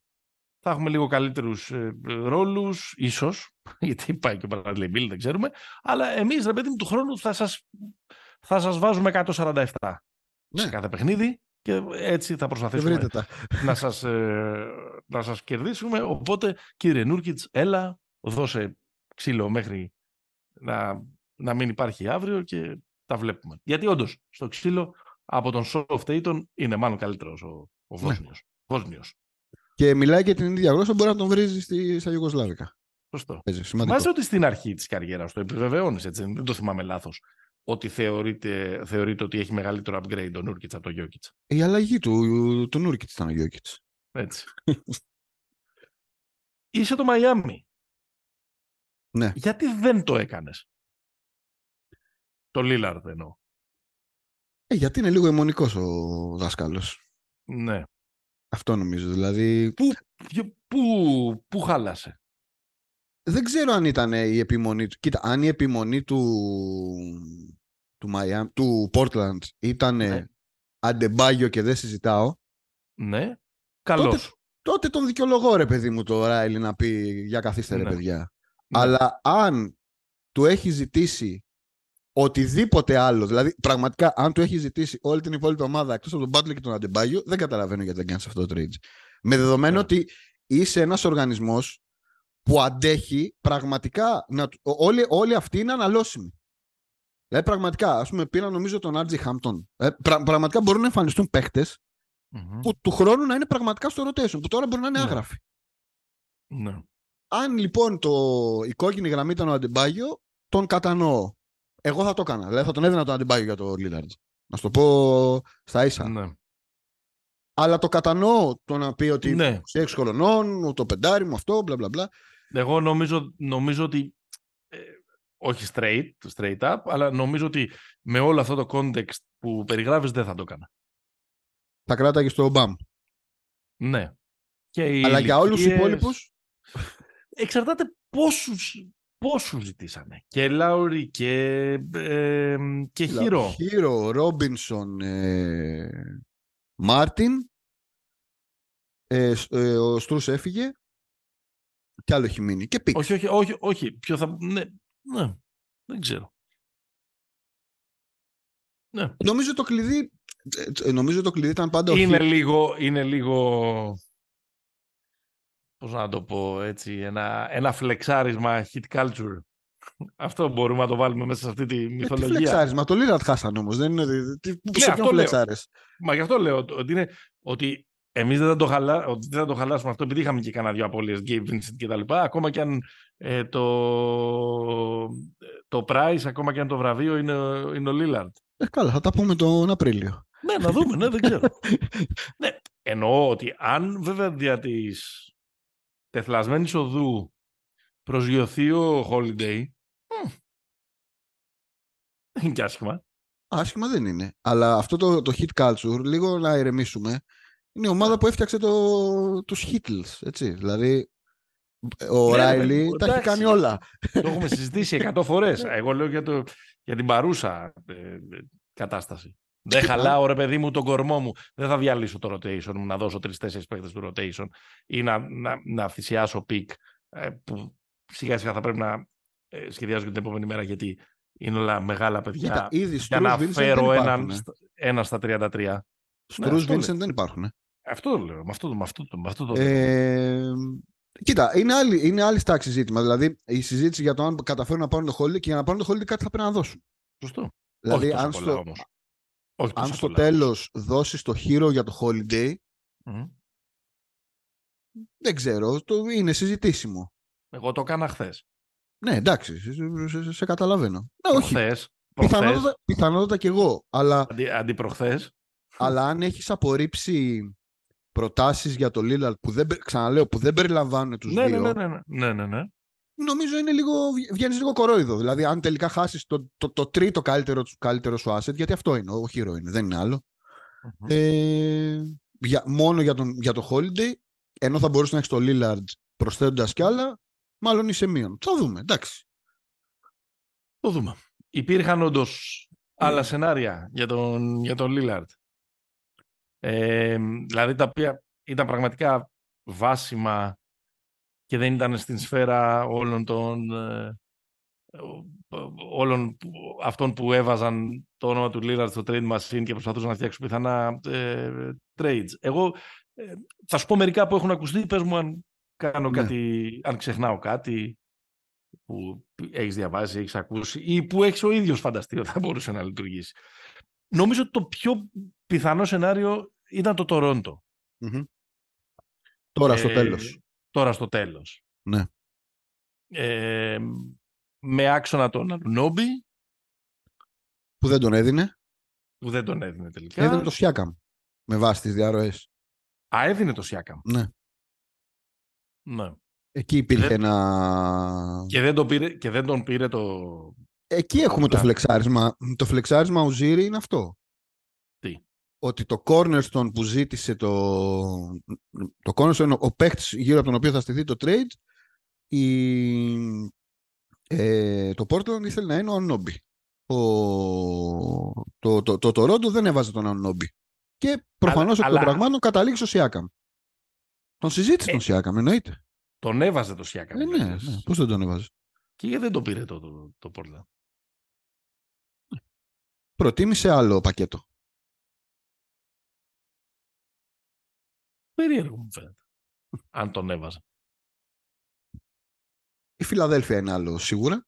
θα έχουμε λίγο καλύτερους ε, ρόλους, ίσως, γιατί πάει και ο Bradley δεν ξέρουμε, αλλά εμείς, ρε παιδί μου, του χρόνου θα σας, θα σας βάζουμε 147 ναι. σε κάθε παιχνίδι και έτσι θα προσπαθήσουμε να σας, ε, να σας κερδίσουμε. Οπότε, κύριε Νούρκιτς, έλα, δώσε ξύλο μέχρι να, να μην υπάρχει αύριο και τα βλέπουμε. Γιατί όντως, στο ξύλο από τον soft Aiton είναι μάλλον καλύτερος ο, ο Βόσνιος. Ναι. Βόσνιος. Και μιλάει και την ίδια γλώσσα, μπορεί να τον βρίζει στη, στα Ιουγκοσλάβικα. Σωστό. Θυμάσαι ότι στην αρχή της καριέρας το επιβεβαιώνεις, έτσι, δεν το θυμάμαι λάθος ότι θεωρείται, θεωρείται ότι έχει μεγαλύτερο upgrade ο Νούρκιτς από τον Γιώκητς. Η αλλαγή του, του Νούρκιτς ήταν ο Γιώκητς. Έτσι. Είσαι το Μαϊάμι. Ναι. Γιατί δεν το έκανες; Το Λίλαρντ εννοώ. Ε, γιατί είναι λίγο αιμονικός ο δάσκαλος. Ναι. Αυτό νομίζω, δηλαδή... Πού, πού, πού χάλασε; Δεν ξέρω αν ήταν η επιμονή του. Κοίτα, αν η επιμονή του, του, Miami, του Portland ήταν ναι. αντεμπάγιο και δεν συζητάω. Ναι, καλώς. Τότε, τότε τον δικαιολογώ ρε παιδί μου το Ράιλι να πει για καθίστε ρε ναι. παιδιά. Ναι. Αλλά αν του έχει ζητήσει οτιδήποτε άλλο, δηλαδή πραγματικά αν του έχει ζητήσει όλη την υπόλοιπη ομάδα εκτός από τον Butler και τον Αντεμπάγιο, δεν καταλαβαίνω γιατί δεν κάνεις αυτό το trade. Με δεδομένο ναι. ότι είσαι ένας οργανισμός που αντέχει πραγματικά. Να, όλοι, όλοι αυτοί είναι αναλώσιμοι. Δηλαδή πραγματικά, ας πούμε, πήραν νομίζω τον Άρτζι Χάμπτον. Ε, πρα, πραγματικά μπορούν να εμφανιστούν που του χρόνου να είναι πραγματικά στο rotation, που τώρα μπορεί να είναι ναι. άγραφοι. Ναι. Αν λοιπόν το, η κόκκινη γραμμή ήταν ο Αντιμπάγιο, τον κατανοώ. Εγώ θα το έκανα. Δηλαδή θα τον έδινα τον Αντιμπάγιο για το Λίλαρντ. Να σου το πω στα ίσα. Ναι. Αλλά το κατανοώ το να πει ότι ναι. σε έξι χρονών, το πεντάρι μου αυτό, μπλα μπλα μπλα. Εγώ νομίζω, νομίζω ότι, ε, όχι straight, straight up, αλλά νομίζω ότι με όλο αυτό το context που περιγράφεις δεν θα το έκανα. Θα κράταγες στο BAM. Ναι. Και αλλά για όλους τους υπόλοιπους... Εξαρτάται πόσους, πόσους ζητήσανε. Και Λάουρι και, ε, και Χίρο. Χίρο, Ρόμπινσον, ε, Μάρτιν, ε, ε, ο Στρούς έφυγε, και άλλο έχει μείνει. Και Πίξ. Όχι, όχι, όχι, όχι. Ποιο θα... Ναι, ναι, δεν ξέρω. Ναι. Νομίζω το κλειδί, ε, νομίζω το κλειδί ήταν πάντα είναι λίγο, είναι λίγο, πώς να το πω έτσι, ένα, ένα φλεξάρισμα hit culture. Αυτό μπορούμε να το βάλουμε μέσα σε αυτή τη μυθολογία. Τι φλεξάρισμα, το Λίλαρτ χάσαν όμως, δεν είναι, τι, ναι, σε ποιον φλεξάρες; Μα γι' αυτό λέω ότι, είναι, ότι εμείς δεν θα, το χαλά, ότι δεν θα το χαλάσουμε αυτό επειδή είχαμε και κανένα δύο απώλειες, Gabe Vincent και τα λοιπά, ακόμα και αν ε, το, το prize, ακόμα και αν το βραβείο είναι, είναι ο Lillard. Ε, καλά, θα τα πούμε τον Απρίλιο. ναι, να δούμε, ναι, δεν ξέρω. ναι, εννοώ ότι αν βέβαια δια της τεθλασμένης οδού προσγειωθεί ο Holiday, δεν είναι και άσχημα. Άσχημα δεν είναι. Αλλά αυτό το, το hit culture, λίγο να ηρεμήσουμε, είναι η ομάδα που έφτιαξε το, τους Hittles, έτσι. Δηλαδή, ο Ράιλι τα έχει κάνει όλα. Το έχουμε συζητήσει εκατό φορές. Εγώ λέω για, το, για την παρούσα ε, κατάσταση. Δεν χαλάω ρε παιδί μου τον κορμό μου. Δεν θα διαλύσω το rotation μου να δώσω τρει-τέσσερι παίχτε του rotation ή να, να, να θυσιάσω pick ε, που σιγά σιγά θα πρέπει να ε, σχεδιάζω και την επόμενη μέρα γιατί είναι όλα μεγάλα παιδιά. Κοίτα, ήδη για να φέρω έναν, ένα στα 33. Strus ναι, Vincent δεν υπάρχουν. Αυτό το λέω. Με αυτό, με αυτό, με αυτό το ε, Κοίτα, είναι άλλη, είναι άλλη στάξη ζήτημα. Δηλαδή η συζήτηση για το αν καταφέρουν να πάρουν το Holiday και για να πάρουν το Holiday κάτι θα πρέπει να δώσουν. Σωστό. Δηλαδή, αν στο, Όχι αν στο τέλος δώσεις το hero για το Holiday. Δεν ξέρω. Το, είναι συζητήσιμο. Εγώ το έκανα χθες. Ναι, εντάξει. Σε, σε, καταλαβαίνω. Ναι, όχι. Προχθές, πιθανότατα, πιθανότατα κι εγώ. Αλλά, Αντι, αντιπροχθές. αλλά αν έχεις απορρίψει προτάσεις για το Lillard που δεν, ξαναλέω, που δεν περιλαμβάνουν τους ναι, δύο. Ναι, ναι, ναι, ναι, ναι, ναι. Νομίζω είναι λίγο, βγαίνεις λίγο κορόιδο. Δηλαδή, αν τελικά χάσεις το, το, το, τρίτο καλύτερο, καλύτερο σου asset, γιατί αυτό είναι, ο hero είναι, δεν είναι άλλο. Mm-hmm. Ε, για, μόνο για, τον, για το Holiday, ενώ θα μπορούσε να έχεις το Lillard προσθέτοντας κι άλλα, μάλλον είσαι μείον. Θα δούμε, εντάξει. Το δούμε. Υπήρχαν όντως άλλα σενάρια για τον, για τον Lillard. Ε, δηλαδή τα οποία ήταν πραγματικά βάσιμα και δεν ήταν στην σφαίρα όλων των ε, όλων αυτών που έβαζαν το όνομα του Lillard στο trade machine και προσπαθούσαν να φτιάξουν πιθανά ε, trades. Εγώ ε, θα σου πω μερικά που έχουν ακουστεί, πες μου αν κάνω ναι. κάτι, αν ξεχνάω κάτι που έχεις διαβάσει, έχεις ακούσει ή που έχεις ο ίδιος φανταστεί ότι θα μπορούσε να λειτουργήσει. Νομίζω ότι το πιο πιθανό σενάριο ήταν το τοροντο Τώρα στο ε, τέλος. Τώρα στο τέλος. Ναι. Ε, με άξονα τον Ανουνόμπι. Που δεν τον έδινε. Που δεν τον έδινε τελικά. Έδινε το Σιάκαμ. Με βάση τις διαρροές. Α, έδινε το Σιάκαμ. Ναι. Ναι. Εκεί υπήρχε ένα... Και δεν, τον πήρε, και δεν τον πήρε το... Εκεί έχουμε το φλεξάρισμα. Το φλεξάρισμα Ουζήρι είναι αυτό. Τι. Ότι το cornerstone που ζήτησε το... Το cornerstone, ο παίχτης γύρω από τον οποίο θα στηθεί το trade, η... ε, το Portland ήθελε να είναι ο Ανόμπι. Ο... Το, το, το, το, το δεν έβαζε τον Ανόμπι. Και προφανώς εκ των πραγμάτων καταλήξει ο Σιάκαμ. Τον συζήτησε ε, τον Σιάκαμ, εννοείται. Τον έβαζε το Σιάκαμ. Ε, ναι, ναι. Πώς δεν τον έβαζε; Και γιατί δεν το πήρε το, το, το Portland; Προτίμησε άλλο πακέτο. Περίεργο μου φαίνεται. Αν τον έβαζε. Η Φιλαδέλφια είναι άλλο σίγουρα.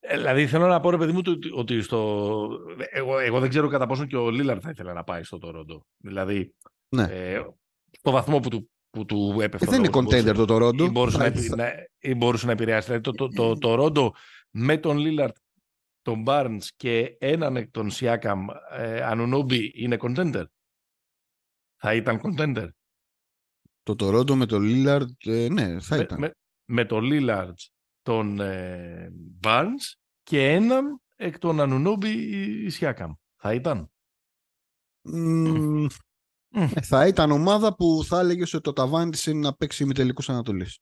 Ε, δηλαδή θέλω να πω ρε παιδί μου ότι στο... εγώ, εγώ δεν ξέρω κατά πόσο και ο Λίλαρ θα ήθελε να πάει στο Τορόντο. Δηλαδή ναι. ε, στο βαθμό που του, που του έπεφτε. Ε, δεν είναι contender το Τορόντο. Ή μπορούσε, να, να, ή μπορούσε να επηρεάσει. Δηλαδή το, το, το, το με τον Λίλαρτ, τον Barnes και έναν εκ των Σιάκαμ ε, Ανουνόμπι είναι contender. Θα ήταν contender. Το Τορόντο με τον Λίλαρτ, ε, ναι, θα ήταν. Με, με, με τον Λίλαρτ τον ε, Barnes και έναν εκ των Ανουνόμπι Ισιάκαμ. Θα ήταν. Mm, θα ήταν ομάδα που θα έλεγε ότι το ταβάνι της είναι να παίξει με τελικούς Ανατολής.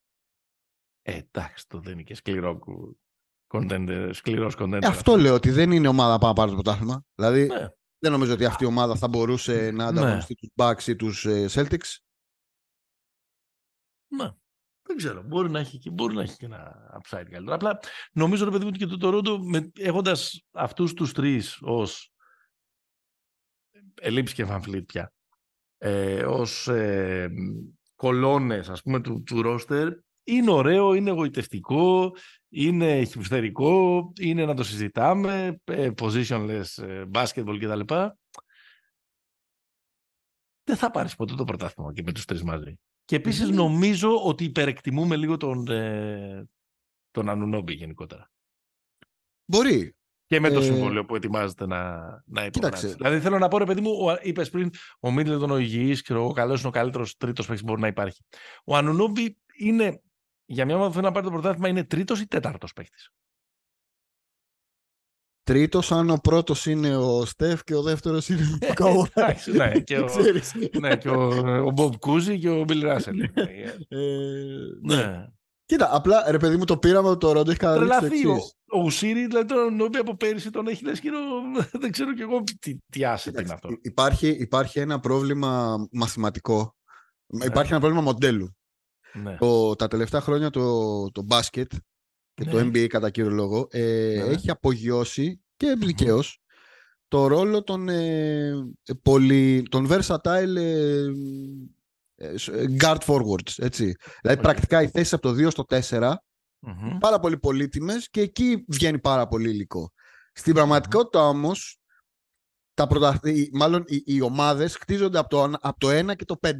Ε, εντάξει, το δεν είναι και σκληρό contender, σκληρός contender. Ε, αυτό λέω, ότι δεν είναι ομάδα που να πάρει το πρωτάθλημα. Δηλαδή, ναι. Δεν νομίζω ότι αυτή η ομάδα θα μπορούσε να Ναι. ανταγωνιστεί τους Bucks ή τους ε, Celtics. Ναι. Δεν ξέρω. Μπορεί να έχει και, μπορεί να έχει και ένα upside καλύτερο. Απλά νομίζω ρε παιδί μου ότι και το Toronto με, έχοντας αυτούς τους τρεις ως ελήψη και Van Fleet πια ε, ως ε, κολόνες ας πούμε του, του roster είναι ωραίο, είναι εγωιτευτικό, είναι χυψτερικό, είναι να το συζητάμε, ε, positionless, ε, basketball κτλ. Δεν θα πάρεις ποτέ το πρωτάθλημα και με τους τρεις μαζί. Και επίσης Δεν- νομίζω ότι υπερεκτιμούμε λίγο τον, ε, τον Ανουνόμπι γενικότερα. Μπορεί. Και με το Ε, συμβόλαιο που ετοιμάζεται να, να υπογράψει. κοίταξε. Δηλαδή θέλω να πω, ρε παιδί μου, είπες πριν, ο Μίτλετον ο υγιής και ο καλός είναι ο καλύτερος τρίτος παίκτης που μπορεί να υπάρχει. Ο Ανουνόμπι είναι, για μια ομάδα που θέλει να πάρει το πρωτάθλημα, είναι τρίτος ή τέταρτος παίκτης; Τρίτος, αν ο πρώτος είναι ο Στεφ και ο δεύτερος είναι ο Καουάι. Εντάξει, ναι, και ο, Ξέρεις. ναι, και ο, ο Μπομπ Κούζι και ο Μπιλ Ράσελ. Ε, ναι. ναι. Κοίτα, απλά ρε παιδί μου το πείραμα του Toronto έχει καταλήξει το Τρελαθεί. Ο, εξής. ο Ουσίρι, δηλαδή τον Ανουνόμπι από πέρυσι τον έχει λες κύριο, δεν ξέρω κι εγώ τι, τι άσετ είναι αυτό. Υ- Υπάρχει, υπάρχει ένα πρόβλημα μαθηματικό. Υπάρχει ένα πρόβλημα μοντέλου. Ναι. Το, τα τελευταία χρόνια το, το μπάσκετ και το Ναι. NBA κατά κύριο λόγο ε, Ναι. έχει απογειώσει και δικαίω το ρόλο των, ε, πολυ, των versatile ε, ε, guard forwards. Έτσι. Δηλαδή Οκ. πρακτικά οι θέσεις από το 2 στο 4 Μμμ. πάρα πολύ πολύτιμες και εκεί βγαίνει πάρα πολύ υλικό. Στην πραγματικότητα όμως, τα πρωτα... οι- μάλλον οι, οι ομάδες χτίζονται από το, από το 1 και το 5.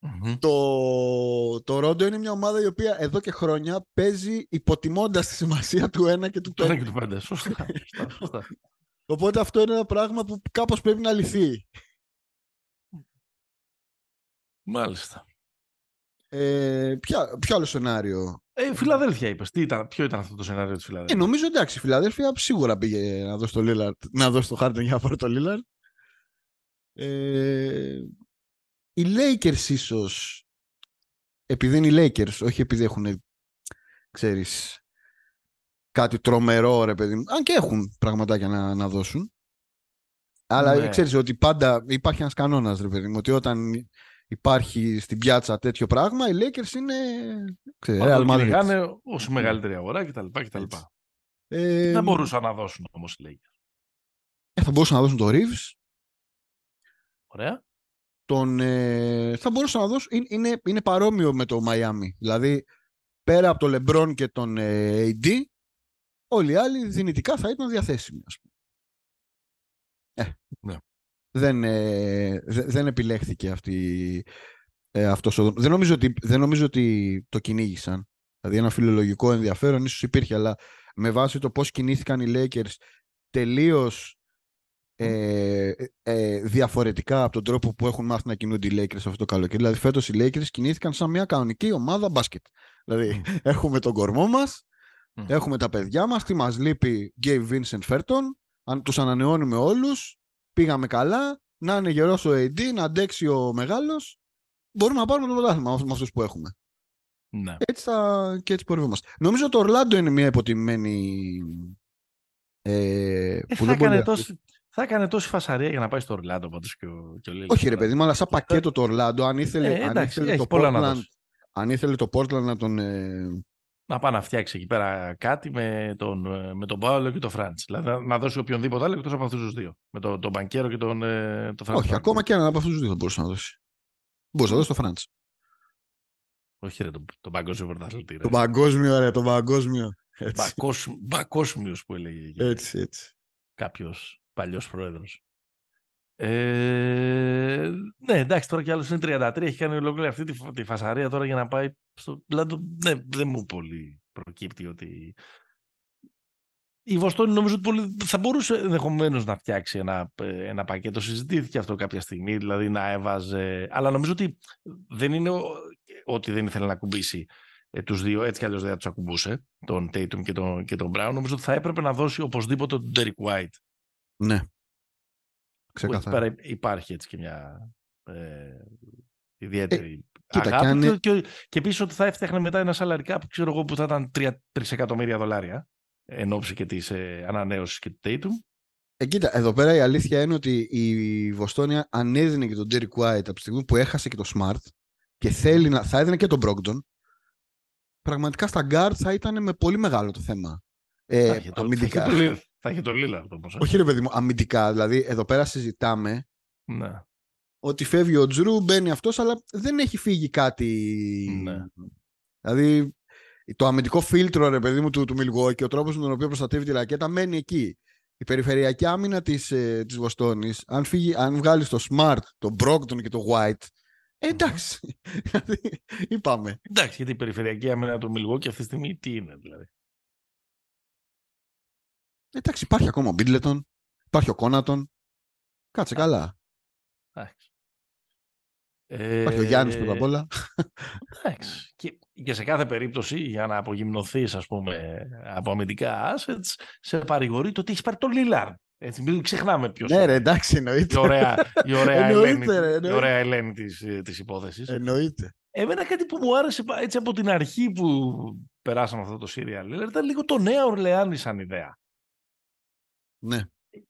Μμμ. Το, το Ρόντο είναι μια ομάδα η οποία εδώ και χρόνια παίζει υποτιμώντας τη σημασία του 1 και του 5. Το ένα και του πέντε. Σωστά. σωστά, σωστά. Οπότε αυτό είναι ένα πράγμα που κάπως πρέπει να λυθεί. Μάλιστα. Ε, ποια, ποιο άλλο σενάριο; Ε, Φιλαδέλφια είπες. Τι ήταν, ποιο ήταν αυτό το σενάριο της Ε, Φιλαδέλφια. νομίζω εντάξει, η Φιλαδέλφια σίγουρα πήγε να δώσει το Λίλαρτ, να δώσει το Χάρτον για να πάρει το Λίλαρτ. Ε, οι Lakers ίσως, επειδή είναι οι Lakers, όχι επειδή έχουν, ξέρεις, κάτι τρομερό ρε παιδί μου, αν και έχουν πραγματάκια να, να δώσουν. Αλλά Ναι. ξέρεις ότι πάντα υπάρχει ένας κανόνας ρε παιδί μου, ότι όταν υπάρχει στην πιάτσα τέτοιο πράγμα, οι Lakers είναι, ξέρεις, Πάντα Real το Madrid. κυνηγάνε ω η μεγαλύτερη αγορά κτλ. κτλ. Έτσι. Ε, Δεν μπορούσαν να δώσουν όμως οι Lakers. ε, θα μπορούσαν να δώσουν το Reeves, Ωραία. Τον, ε, θα μπορούσα να δώσω. Είναι, είναι, είναι παρόμοιο με το Miami. Δηλαδή, πέρα από το LeBron και τον ε, AD, όλοι οι άλλοι δυνητικά θα ήταν διαθέσιμοι. Ας πούμε. Ε, Ναι. δεν, ε, δε- δεν επιλέχθηκε αυτή, ε, αυτός ο δρόμος. Δεν νομίζω, ότι, δεν νομίζω ότι το κυνήγησαν. Δηλαδή ένα φιλολογικό ενδιαφέρον ίσως υπήρχε, αλλά με βάση το πώς κινήθηκαν οι Lakers τελείως ε, ε, διαφορετικά από τον τρόπο που έχουν μάθει να κινούνται οι Lakers αυτό το καλοκαίρι. Δηλαδή φέτος οι Lakers κινήθηκαν σαν μια κανονική ομάδα μπάσκετ. Δηλαδή έχουμε τον κορμό μας, Μμ. έχουμε τα παιδιά μας, τι μας λείπει Gabe Vincent Ferton, αν τους ανανεώνουμε όλους, πήγαμε καλά, να είναι γερός ο AD, να αντέξει ο μεγάλος, μπορούμε να πάρουμε το πρωτάθλημα με αυτούς που έχουμε. Ναι. Έτσι θα, και έτσι πορευόμαστε. Νομίζω το Ορλάντο είναι μια υποτιμημένη ε, Ε, που θα, δεν μπορεί έκανε να- τόση, θα έκανε τόση φασαρία για να πάει στο Ορλάντο πάντως και ο, και ο Lillard Όχι ρε τώρα. παιδί μου, αλλά σαν πακέτο το Ορλάντο, αν ήθελε, Ε, αν εντάξει, ήθελε έχει το πολλά να Portland, δώσει. αν ήθελε το Portland να τον... ε, Να πάει να φτιάξει εκεί πέρα κάτι με τον, ε, με τον Πάολο και τον Φραντς. Δηλαδή να- να δώσει οποιονδήποτε άλλο εκτός από αυτούς τους δύο. Με τον, τον Μπανκέρο και τον, ε, τον Φραντς. όχι, ακόμα και έναν από αυτούς τους δύο θα μπορούσε να δώσει. Μπορούσε να δώσει το Φραντς. Όχι, ρε, τον, τον παγκόσμιο πρωταθλητή. ρε. Το παγκόσμιο, ρε, το παγκόσμιο. Έτσι, Μπακόσμ- Μπακόσμιος που έλεγε και έτσι, έτσι. κάποιος παλιός πρόεδρος. Ε, ναι, εντάξει, τώρα κι άλλος είναι 33, έχει κάνει ολόκληρη αυτή τη, φα- τη φασαρία τώρα για να πάει στο πλάτο. Ναι, δεν μου πολύ προκύπτει ότι... Η Βοστόνη νομίζω ότι πολύ, θα μπορούσε ενδεχομένως να φτιάξει ένα, ε, ένα πακέτο. Συζητήθηκε αυτό κάποια στιγμή, δηλαδή να έβαζε. Αλλά νομίζω ότι δεν είναι ο- ότι δεν ήθελε να ακουμπήσει ε, τους δύο, έτσι κι αλλιώς δεν θα τους ακουμπούσε, τον Tatum και τον, και τον Brown. Νομίζω ότι θα έπρεπε να δώσει οπωσδήποτε τον Derek White. Ναι. Που εκεί Ξεκάθαρα. πέρα υπάρχει έτσι και μια ε, ιδιαίτερη κοίτα, αγάπη. κι αν Και, είναι- και, και επίσης ότι θα έφτιαχνε μετά ένα σαλαρικά που ξέρω εγώ που θα ήταν 3 εκατομμύρια δολάρια εν ώψη και της ε, ανανέωσης και του Tatum. Ε, κοίτα, εδώ πέρα η αλήθεια είναι ότι η Βοστόνια ανέδινε και τον Derek White από τη στιγμή που έχασε και το Smart και θέλει να, θα έδινε και τον Brogdon. Πραγματικά στα guard θα ήταν με πολύ μεγάλο το θέμα. Ε, θα είχε το, αμυντικά. Θα είχε το, θα είχε το Lillard όμως. ε. Όχι ρε παιδί μου, αμυντικά. Δηλαδή εδώ πέρα συζητάμε Ναι. ότι φεύγει ο Τζρου, μπαίνει αυτός, αλλά δεν έχει φύγει κάτι. Ναι. Δηλαδή το αμυντικό φίλτρο ρε παιδί μου του, του Milwaukee και ο τρόπος με τον οποίο προστατεύει τη ρακέτα μένει εκεί. Η περιφερειακή άμυνα της, ε, της Βοστόνης, αν, φύγει, αν βγάλεις το Smart, το Brogdon και το White, ε, εντάξει. Δηλαδή, είπαμε. Εντάξει, γιατί η περιφερειακή άμυνα του Milwaukee αυτή τη στιγμή τι είναι δηλαδή. Εντάξει, υπάρχει ακόμα ο Μπίτλετον, υπάρχει ο Κόνατον. Κάτσε καλά. Εντάξει. Υπάρχει ο Γιάννης πρώτα απ' όλα. Εντάξει. Και, και σε κάθε περίπτωση για να απογυμνοθείς ας πούμε από αμυντικά assets σε παρηγορεί το ότι έχεις πάρει τον Λίλαρντ. Έτσι, μην ξεχνάμε ποιος Ναι, είναι. ρε, εντάξει, εννοείται. η ωραία, η ωραία Εννοείται, Ελένη, ρε, η εννοείται. ωραία Ελένη της, ε, της υπόθεσης. Εννοείται. Εμένα κάτι που μου άρεσε πα- έτσι από την αρχή που περάσαμε αυτό το serial ήταν λίγο το νέο Ορλεάνης σαν ιδέα. Ναι.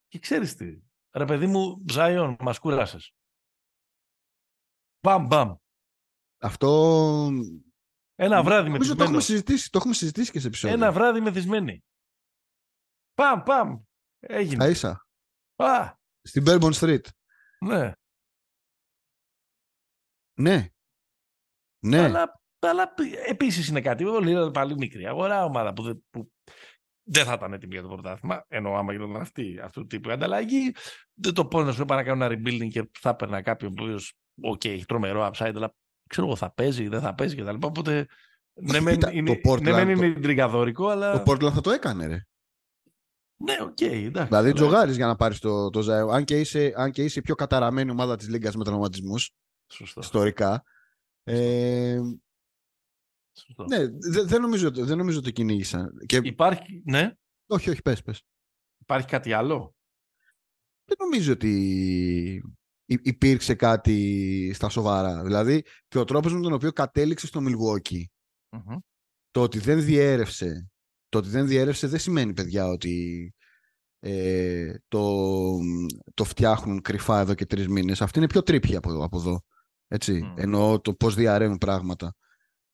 Και ξέρεις τι, ρε παιδί μου, Ζάιον, μας κούρασες. Μπαμ, μπαμ. Αυτό. Ένα βράδυ Νομίζω το έχουμε, μεθυσμένο. συζητήσει, το έχουμε συζητήσει και σε επεισόδιο. Ένα βράδυ μεθυσμένοι. Παμ, παμ. Έγινε. Θα ίσα. Α, Στην Bourbon Street. ναι. Ναι. Ναι. Αλλά, αλλά επίσης είναι κάτι. Ο Λίλαρντ πάλι μικρή αγορά, ομάδα που, δεν- που δεν θα ήταν έτοιμη για το πρωτάθλημα. Ενώ άμα γινόταν αυτή, αυτού του τύπου η ανταλλαγή, δεν το πω να σου είπα να κάνω ένα rebuilding και θα έπαιρνα κάποιον που οποίος, οκ, έχει τρομερό upside, αλλά ξέρω εγώ θα παίζει, δεν θα παίζει κτλ. Οπότε ναι, μεν Κοίτα, είναι, το Portland, ναι, μεν το- είναι triggαδόρικο, αλλά. Το Portland θα το έκανε, ρε. Ναι, οκ, εντάξει. Δηλαδή, αλλά- τζογάρεις για να πάρεις το, το Zion. Αν και, είσαι, αν και είσαι η πιο καταραμένη ομάδα της Λίγκας με τραυματισμούς, Σωστό. ιστορικά. Ε, σωστό. ναι, δε- δεν νομίζω, δεν νομίζω ότι κυνήγησαν. Και, Υπάρχει, ναι, όχι, όχι, πες, πες. υπάρχει κάτι άλλο; Δεν νομίζω ότι υ- υπήρξε κάτι στα σοβαρά. Δηλαδή, και ο τρόπος με τον οποίο κατέληξε στο Milwaukee, Μμμ. το ότι δεν διέρευσε, το ότι δεν διέρευσε δεν σημαίνει, παιδιά, ότι ε, το, το φτιάχνουν κρυφά εδώ και τρεις μήνες. Αυτή είναι πιο τρίπια από, από εδώ. Έτσι, Μμ. εννοώ το πώς διαρρέουν πράγματα.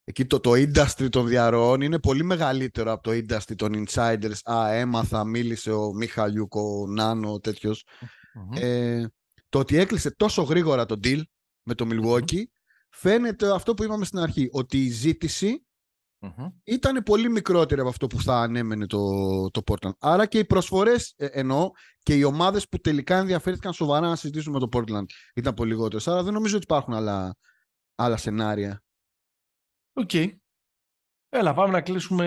Εκεί το, το industry των διαρροών είναι πολύ μεγαλύτερο από το industry των insiders. Α, έμαθα, μίλησε ο Μιχαλιούκ, ο Νάνο, τέτοιος. Μμμ. Ε, το ότι έκλεισε τόσο γρήγορα το deal με το Milwaukee φαίνεται αυτό που είπαμε στην αρχή, ότι η ζήτηση Μμμ. ήταν πολύ μικρότερη από αυτό που θα ανέμενε το, το Portland. Άρα και οι προσφορές, ε, εννοώ, και οι ομάδες που τελικά ενδιαφέρθηκαν σοβαρά να συζητήσουν με το Portland ήταν πολύ λιγότερες. Άρα δεν νομίζω ότι υπάρχουν άλλα, άλλα σενάρια. Οκ. Έλα, πάμε να κλείσουμε.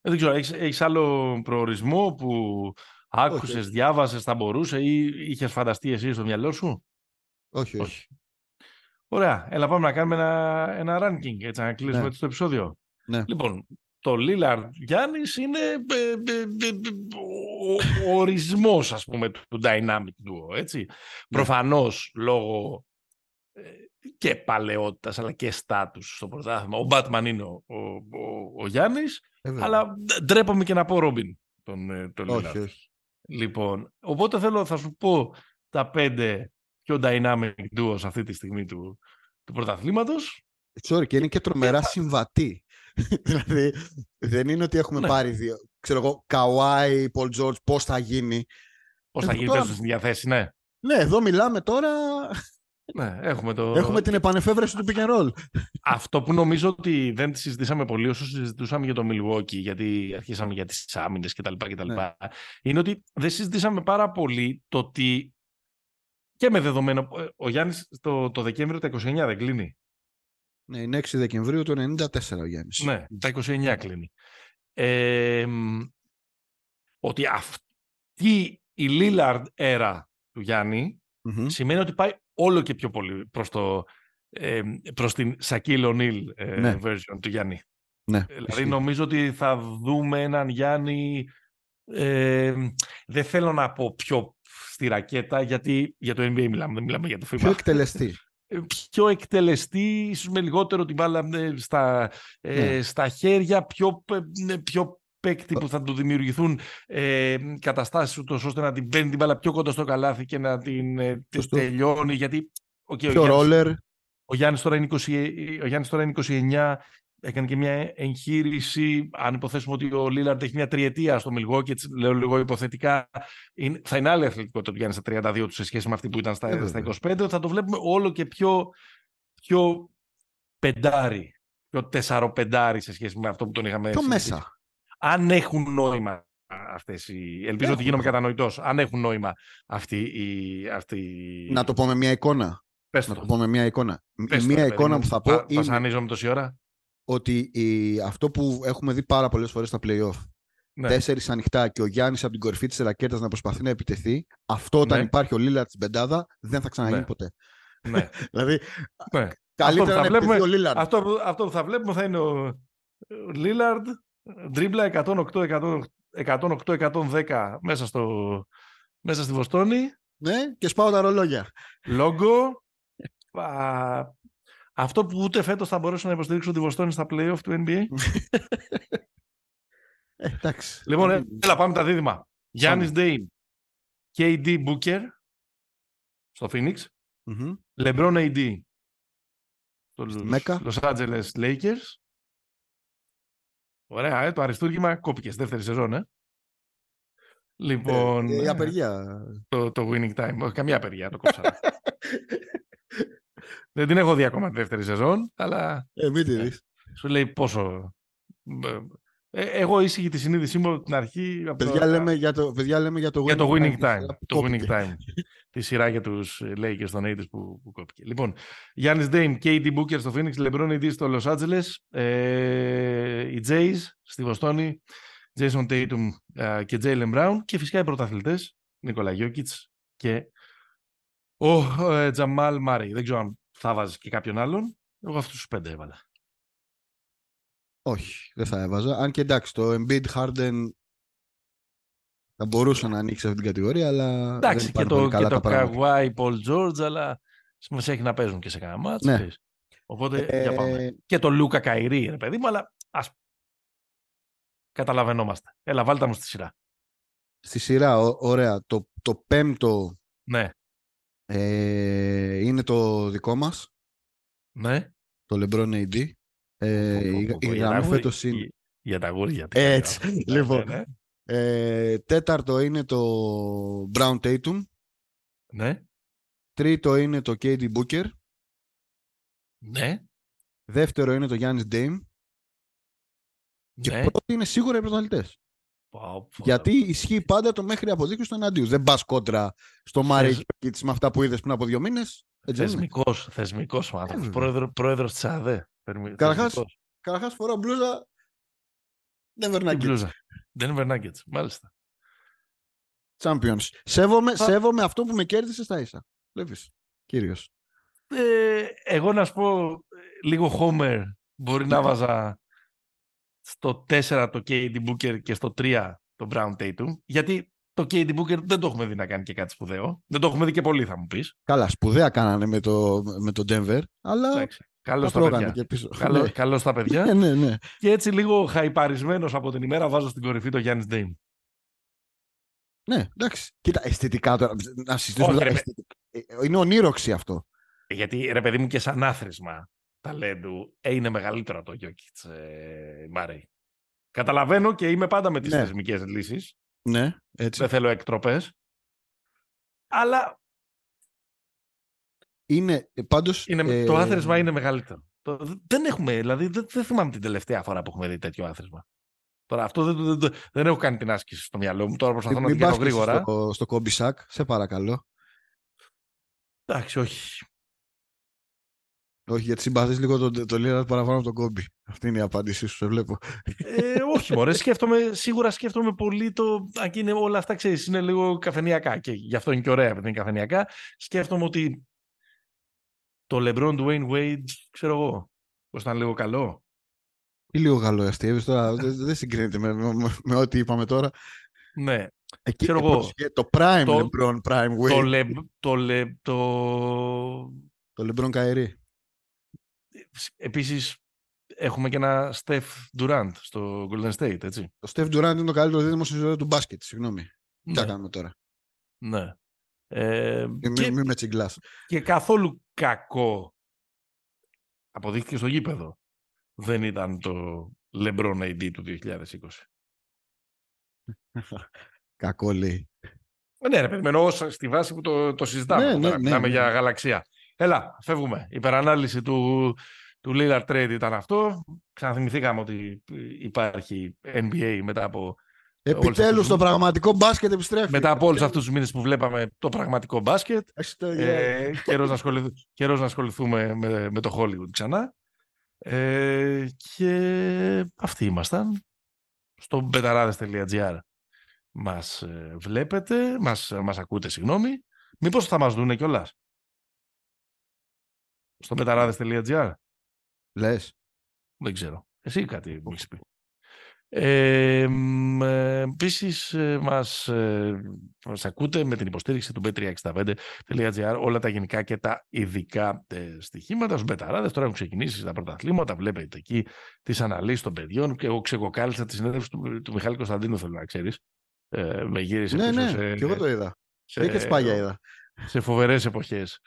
Ε, Δεν ξέρω, έχεις, έχεις άλλο προορισμό που άκουσες, όχι. διάβασες, θα μπορούσε ή είχες φανταστεί εσύ στο μυαλό σου; Όχι, όχι. Όχι. Ωραία. Έλα, πάμε να κάνουμε ένα, ένα ranking, έτσι, να κλείσουμε Ναι. έτσι το επεισόδιο. Ναι. Λοιπόν, το Lillard Γιάννης είναι ε, ε, ε, ε, ο, ο ορισμός, ας πούμε, του, του dynamic duo, έτσι. Ναι. Προφανώς, λόγω ε, και παλαιότητας, αλλά και στάτους στο πρωτάθλημα. Ο Batman είναι ο, ο, ο, ο Γιάννης, Ε, βέβαια. αλλά ντρέπομαι και να πω Ρόμπιν τον, ε, τον Lillard. όχι, όχι. Λοιπόν, οπότε θέλω, θα σου πω τα πέντε πιο dynamic duos αυτή τη στιγμή του, του πρωταθλήματος. Sorry, και είναι και τρομερά συμβατή. δηλαδή, δεν είναι ότι έχουμε Ναι. πάρει δύο. Ξέρω εγώ, Καουάι, Πολ Τζόρτζ, πώς θα γίνει. Πώς θα Ε, γίνει τώρα- τώρα... στην διαθέση, ναι. Ναι, εδώ μιλάμε τώρα. Ναι έχουμε το... Έχουμε την επανεφεύρεση του pick and roll. Αυτό που νομίζω ότι δεν τη συζητήσαμε πολύ όσο συζητούσαμε για το Milwaukee, γιατί αρχίσαμε για τις άμυνες κτλ. κτλ. Ναι. Είναι ότι δεν συζητήσαμε πάρα πολύ το ότι και με δεδομένο, ε, ο Γιάννης το, το Δεκέμβριο τα 29 δεν κλείνει. Ναι, είναι 6 Δεκεμβρίου του 94 ο Γιάννης. Ναι, τα 29 κλείνει. Ε, μ, ότι αυτή η Lillard era του Γιάννη Μμμ. σημαίνει ότι πάει όλο και πιο πολύ προς, το, ε, προς την Shaquille O'Neal ε, Ναι. version του Γιάννη. Ναι, Δηλαδή ισχύει. νομίζω ότι θα δούμε έναν Γιάννη ε, δεν θέλω να πω πιο στη ρακέτα γιατί για το NBA μιλάμε, δεν μιλάμε για το FIBA. Πιο εκτελεστή. Ε, πιο εκτελεστή, ίσως με λιγότερο την μπάλα ε, στα, ε, Ναι. στα χέρια, πιο, ε, πιο παίκτη που θα του δημιουργηθούν ε, καταστάσεις ούτως ώστε να την παίρνει την μπάλα πιο κοντά στο καλάθι και να την ε, τελειώνει. Γιατί, okay, πιο ρόλερ. Ο Γιάννης τώρα είναι, 20, ο Γιάννης τώρα είναι 29, έκανε και μια εγχείρηση. Αν υποθέσουμε ότι ο Λίλαρντ έχει μια τριετία στο Μιλγόκι, έτσι λέω λίγο υποθετικά, είναι, θα είναι άλλη αθλητικότητα του Γιάννης στα 32 του σε σχέση με αυτή που ήταν στα, ε, στα 25. Θα το βλέπουμε όλο και πιο, πιο πεντάρι, πιο τεσσαροπεντάρι σε σχέση με αυτό που τον είχαμε. Πιο μέσα. Αν έχουν νόημα αυτές οι... Ελπίζω ότι γίνομαι κατανοητός. Αν έχουν νόημα αυτοί οι... Αυτοί... Να το πω με μια εικόνα. Πες να το. το πω με μια εικόνα. Πες μια το, εικόνα που θα πω είναι... είναι Βασανίζομαι τόση ώρα. ότι η... αυτό που έχουμε δει πάρα πολλές φορές στα play-off Ναι. τέσσερις ανοιχτά και ο Γιάννης από την κορυφή της ρακέτας να προσπαθεί να επιτεθεί αυτό όταν Ναι. υπάρχει ο Λίλαρτ στην πεντάδα δεν θα ξαναγίνει Ναι. ποτέ. ναι. Δηλαδή ναι. καλύτερα θα να βλέπουμε- επιτεθεί ο Λίλαρτ. Αυτό, που- αυτό που θα βλέπουμε θα είναι ο Λίλαρντ, δρίπλα 108-110 μέσα, στο, μέσα στη Βοστόνη, Ναι, και σπάω τα ρολόγια. λόγκο. Α, αυτό που ούτε φέτος θα μπορέσω να υποστηρίξω τη Βοστόνη στα play-off του NBA. Ε, εντάξει. λοιπόν, ε, έλα πάμε τα δίδυμα. Γιάννης Ντέιν, KD Booker στο Phoenix, Μμμ. LeBron AD στο Μέκα. Los Angeles Lakers. Ωραία, ε, το αριστούργημα κόπηκες στη δεύτερη σεζόν, ε. Λοιπόν, Ε, η ε, απεργία. το, το winning time. Όχι, καμία απεργία, το κόψα. Δεν την έχω δει ακόμα τη δεύτερη σεζόν, αλλά Ε, μην τη δεις. σου λέει πόσο... Ε, εγώ ήσυχη τη συνείδησή μου από την αρχή. από Παιδιά το- λέμε για το, παιδιά λέμε για το για το winning τη time. σειρά που Το winning κόπηκε. time. τη σειρά για τους Lakers των 80s που, που κόπηκε. Λοιπόν, Γιάννης Dame, KD Booker στο Phoenix, LeBron AD στο Los Angeles, ε, οι Jays στη Βοστόνη, Jason Tatum ε, και Jalen Brown και φυσικά οι πρωταθλητές, Νίκολα Γιώκητς και ο ε, Τζαμάλ Μάρι. Δεν ξέρω αν θα βάζεις και κάποιον άλλον. Εγώ αυτούς τους πέντε έβαλα. Όχι, δεν θα έβαζα. Αν και εντάξει, το Embiid Harden θα μπορούσε να ανοίξει αυτή την κατηγορία, αλλά Εντάξει, δεν και πάνε πολύ το, και καλά το τα πράγματα. Kawhi Paul George, αλλά σημασία έχει να παίζουν και σε κανένα μάτς. Ναι. ξέρεις. Οπότε, Ε, για πάμε. Και το Λούκα Καϊρή, ρε παιδί μου, αλλά ας καταλαβαίνόμαστε. Έλα, βάλτε μου στη σειρά. Στη σειρά, ω- ωραία. Το, το πέμπτο Ναι, ε, είναι το δικό μας, ναι. το LeBron AD. Ε, Πω, πω, η, πω, πω, η για τα γραμμή γούρι- φέτος είναι... για- Για τα γούρια. τι Έτσι, κάνω. λοιπόν. Ναι, ναι, Ε, τέταρτο είναι το Brown Tatum. ναι. Τρίτο είναι το KD Booker. Ναι, Δεύτερο είναι το Giannis Dame. Και ναι. πρώτο είναι σίγουρα οι πρωταθλητές. Πω, πω. Γιατί ισχύει πάντα το μέχρι αποδείξει του εναντίου. Δεν πας κόντρα στο Μάρι Θες- με αυτά που είδες πριν από δύο μήνες. Θεσμικός, θεσμικός ο άνθρωπος. Ε, βέβαια. Πρόεδρο, πρόεδρος της ΑΔΕ. Θεσμικός. Καταρχάς, Καταρχά φοράω μπλούζα. Δεν Τι βερνάκι. μπλούζα. Denver Nuggets, μάλιστα. Champions. Σέβομαι, Α. σέβομαι αυτό που με κέρδισες στα ίσα. Βλέπεις. Κύριος. Ε, εγώ να σου πω ε, λίγο Homer μπορεί να βάζα στο 4 το KD Booker και στο 3 το Brown Tatum γιατί το KD Booker δεν το έχουμε δει να κάνει και κάτι σπουδαίο. Δεν το έχουμε δει και πολύ θα μου πεις. Καλά, σπουδαία κάνανε με το, με το Denver, αλλά Εντάξει. Καλό τα στα τρώγανε παιδιά. και πίσω. Καλό, Ναι. καλό στα παιδιά. Ναι, ναι, ναι. και έτσι λίγο χαϊπαρισμένος από την ημέρα βάζω στην κορυφή το Γιάννης Dame. ναι, εντάξει. Κοίτα, αισθητικά τώρα. Να συζητήσουμε. Όχι, τώρα, ρε, αισθητικά. Ε, Είναι ονείροξη αυτό. Γιατί ρε παιδί μου και σαν άθροισμα ταλέντου ε, είναι μεγαλύτερο το Γιώκητς ε, Μάρεϊ. Καταλαβαίνω και είμαι πάντα με τις Ναι. θεσμικές λύσεις. Ναι, έτσι. Δεν θέλω εκτροπές. Αλλά Είναι ε, πάντως... είναι, ε, το άθροισμα είναι μεγαλύτερο. Το, δεν έχουμε, δηλαδή δεν, δεν θυμάμαι την τελευταία φορά που έχουμε δει τέτοιο άθροισμα. Τώρα αυτό δεν, δεν, δεν, δεν έχω κάνει την άσκηση στο μυαλό μου. Τώρα προσπαθώ να Μην την κάνω πας και γρήγορα. Στο, στο κόμπισακ, σε παρακαλώ. Εντάξει, όχι. Όχι, γιατί συμπαθείς λίγο τον το Λίρα παραπάνω από τον κόμπι. Αυτή είναι η απάντησή σου, σε βλέπω. Ε, όχι, μωρέ, σκέφτομαι, σίγουρα σκέφτομαι πολύ το. Αν και είναι όλα αυτά, ξέρεις, είναι λίγο καφενιακά και γι' αυτό είναι και ωραία επειδή είναι καφενιακά. Σκέφτομαι ότι το LeBron Dwayne Wade, ξέρω εγώ, πώς ήταν λίγο καλό. Τι λίγο καλό αστείευες τώρα, δεν δεν συγκρίνεται με, με, με ό,τι είπαμε τώρα. Ναι. Εκεί, Ξέρω ε, εγώ, πρόσεχε, το Prime το- LeBron Prime Το, Wade, Le, το, Le, το, το LeBron Kyrie. επίσης έχουμε και ένα Steph Durant στο Golden State, έτσι. Το Steph Durant είναι το καλύτερο δίδυμο στην ιστορία του μπάσκετ. Συγγνώμη. Τι Ναι. θα κάνουμε τώρα; Ναι. Ε, Μην και, μη, με τσιγκλάς. και καθόλου κακό αποδείχθηκε στο γήπεδο. Δεν ήταν το LeBron AD του 2020. Κακό λέει. Ε, Ναι, ρε παιδί, εννοώ στη βάση που το, το συζητάμε. Ναι, τώρα. ναι, ναι, Μιλάμε ναι. για γαλαξία. Έλα, φεύγουμε. Η υπερανάλυση του, του Lillard Trade ήταν αυτό. Ξαναθυμηθήκαμε ότι υπάρχει NBA μετά από, Επιτέλους αυτούς το τους- πραγματικό μπάσκετ επιστρέφει. μετά από όλους αυτούς τους μήνες που βλέπαμε το πραγματικό μπάσκετ. Έχεις Ε, καιρός, να ασχοληθ- καιρός να ασχοληθούμε με, με το Hollywood ξανά. Ε, και αυτοί ήμασταν στο betarades.gr. Μας ε, βλέπετε, μας, μας ακούτε, συγγνώμη. Μήπως θα μας δούνε κιόλας; Στο betarades.gr. Λες. Δεν ξέρω. Εσύ κάτι μου έχεις πει. Ε, μ, ε, Επίση, μας, ε, μας ακούτε με την υποστήριξη του b365.gr όλα τα γενικά και τα ειδικά ε, στοιχήματα στους μπεταράδες. Τώρα έχουν ξεκινήσει τα πρωταθλήματα, βλέπετε εκεί τις αναλύσεις των παιδιών και εγώ ξεκοκάλισα τη συνέντευξη του, του Μιχάλη Κωνσταντίνου, θέλω να ξέρεις. Ε, με γύρισε Ναι, πίσω ναι, σε, και εγώ το είδα. σε, Και σπάγια είδα. σε φοβερές εποχές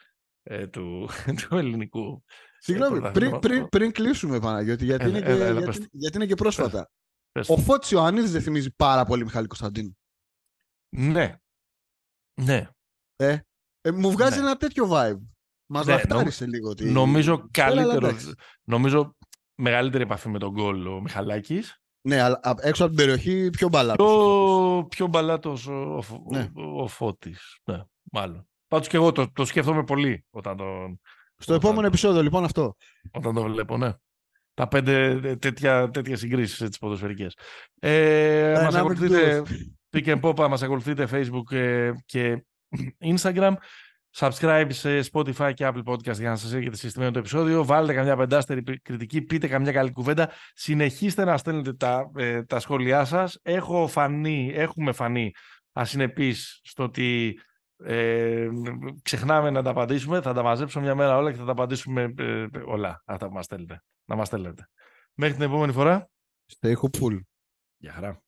ε, του, του ελληνικού. Συγγνώμη, πρωτάθλημα. πριν, πριν, πριν κλείσουμε Παναγιώτη, γιατί, Έλα, είναι, και, έλα, έλα, πες γιατί, γιατί είναι και πρόσφατα. Πες Ο το. Φώτης Ιωαννίδης δεν θυμίζει πάρα πολύ Μιχάλη Κωνσταντίνου. Ναι. Ναι. Ε, μου βγάζει Ναι. ένα τέτοιο vibe. Μας Ναι, λαχτάρισε λίγο. Ότι... Νομίζω Έλα, καλύτερο. εντάξει. νομίζω μεγαλύτερη επαφή με τον γκολ ο Μιχαλάκης. Ναι, αλλά α- έξω από την περιοχή πιο μπαλά. Πιο, πιο μπαλάτος ο, ο, Φω- Ναι. ο, ο Φώτης. Ναι, μάλλον. Πάντως και εγώ το, το σκέφτομαι πολύ όταν τον, Στο επόμενο επεισόδιο, λοιπόν, αυτό. όταν το βλέπω, ναι. Τα πέντε ε, τέτοια, τέτοια συγκρίσεις έτσι, ποδοσφαιρικές. Ε, μας Dynamic ακολουθείτε duos. Pick and Pop, μας ακολουθείτε Facebook ε, και Instagram. Subscribe σε Spotify και Apple Podcast για να σας έρχεται συστημένο το επεισόδιο. Βάλτε καμιά πεντάστερη πι- κριτική, πείτε καμιά καλή κουβέντα. Συνεχίστε να στέλνετε τα, ε, τα σχόλιά σας. Έχω φανεί, έχουμε φανεί ασυνεπείς στο ότι ε, ξεχνάμε να τα απαντήσουμε. Θα τα μαζέψω μια μέρα όλα και θα τα απαντήσουμε ε, όλα αυτά που μας στέλνετε. Να μας στέλνετε. Μέχρι την επόμενη φορά. Stay hopeful. Γεια χαρά.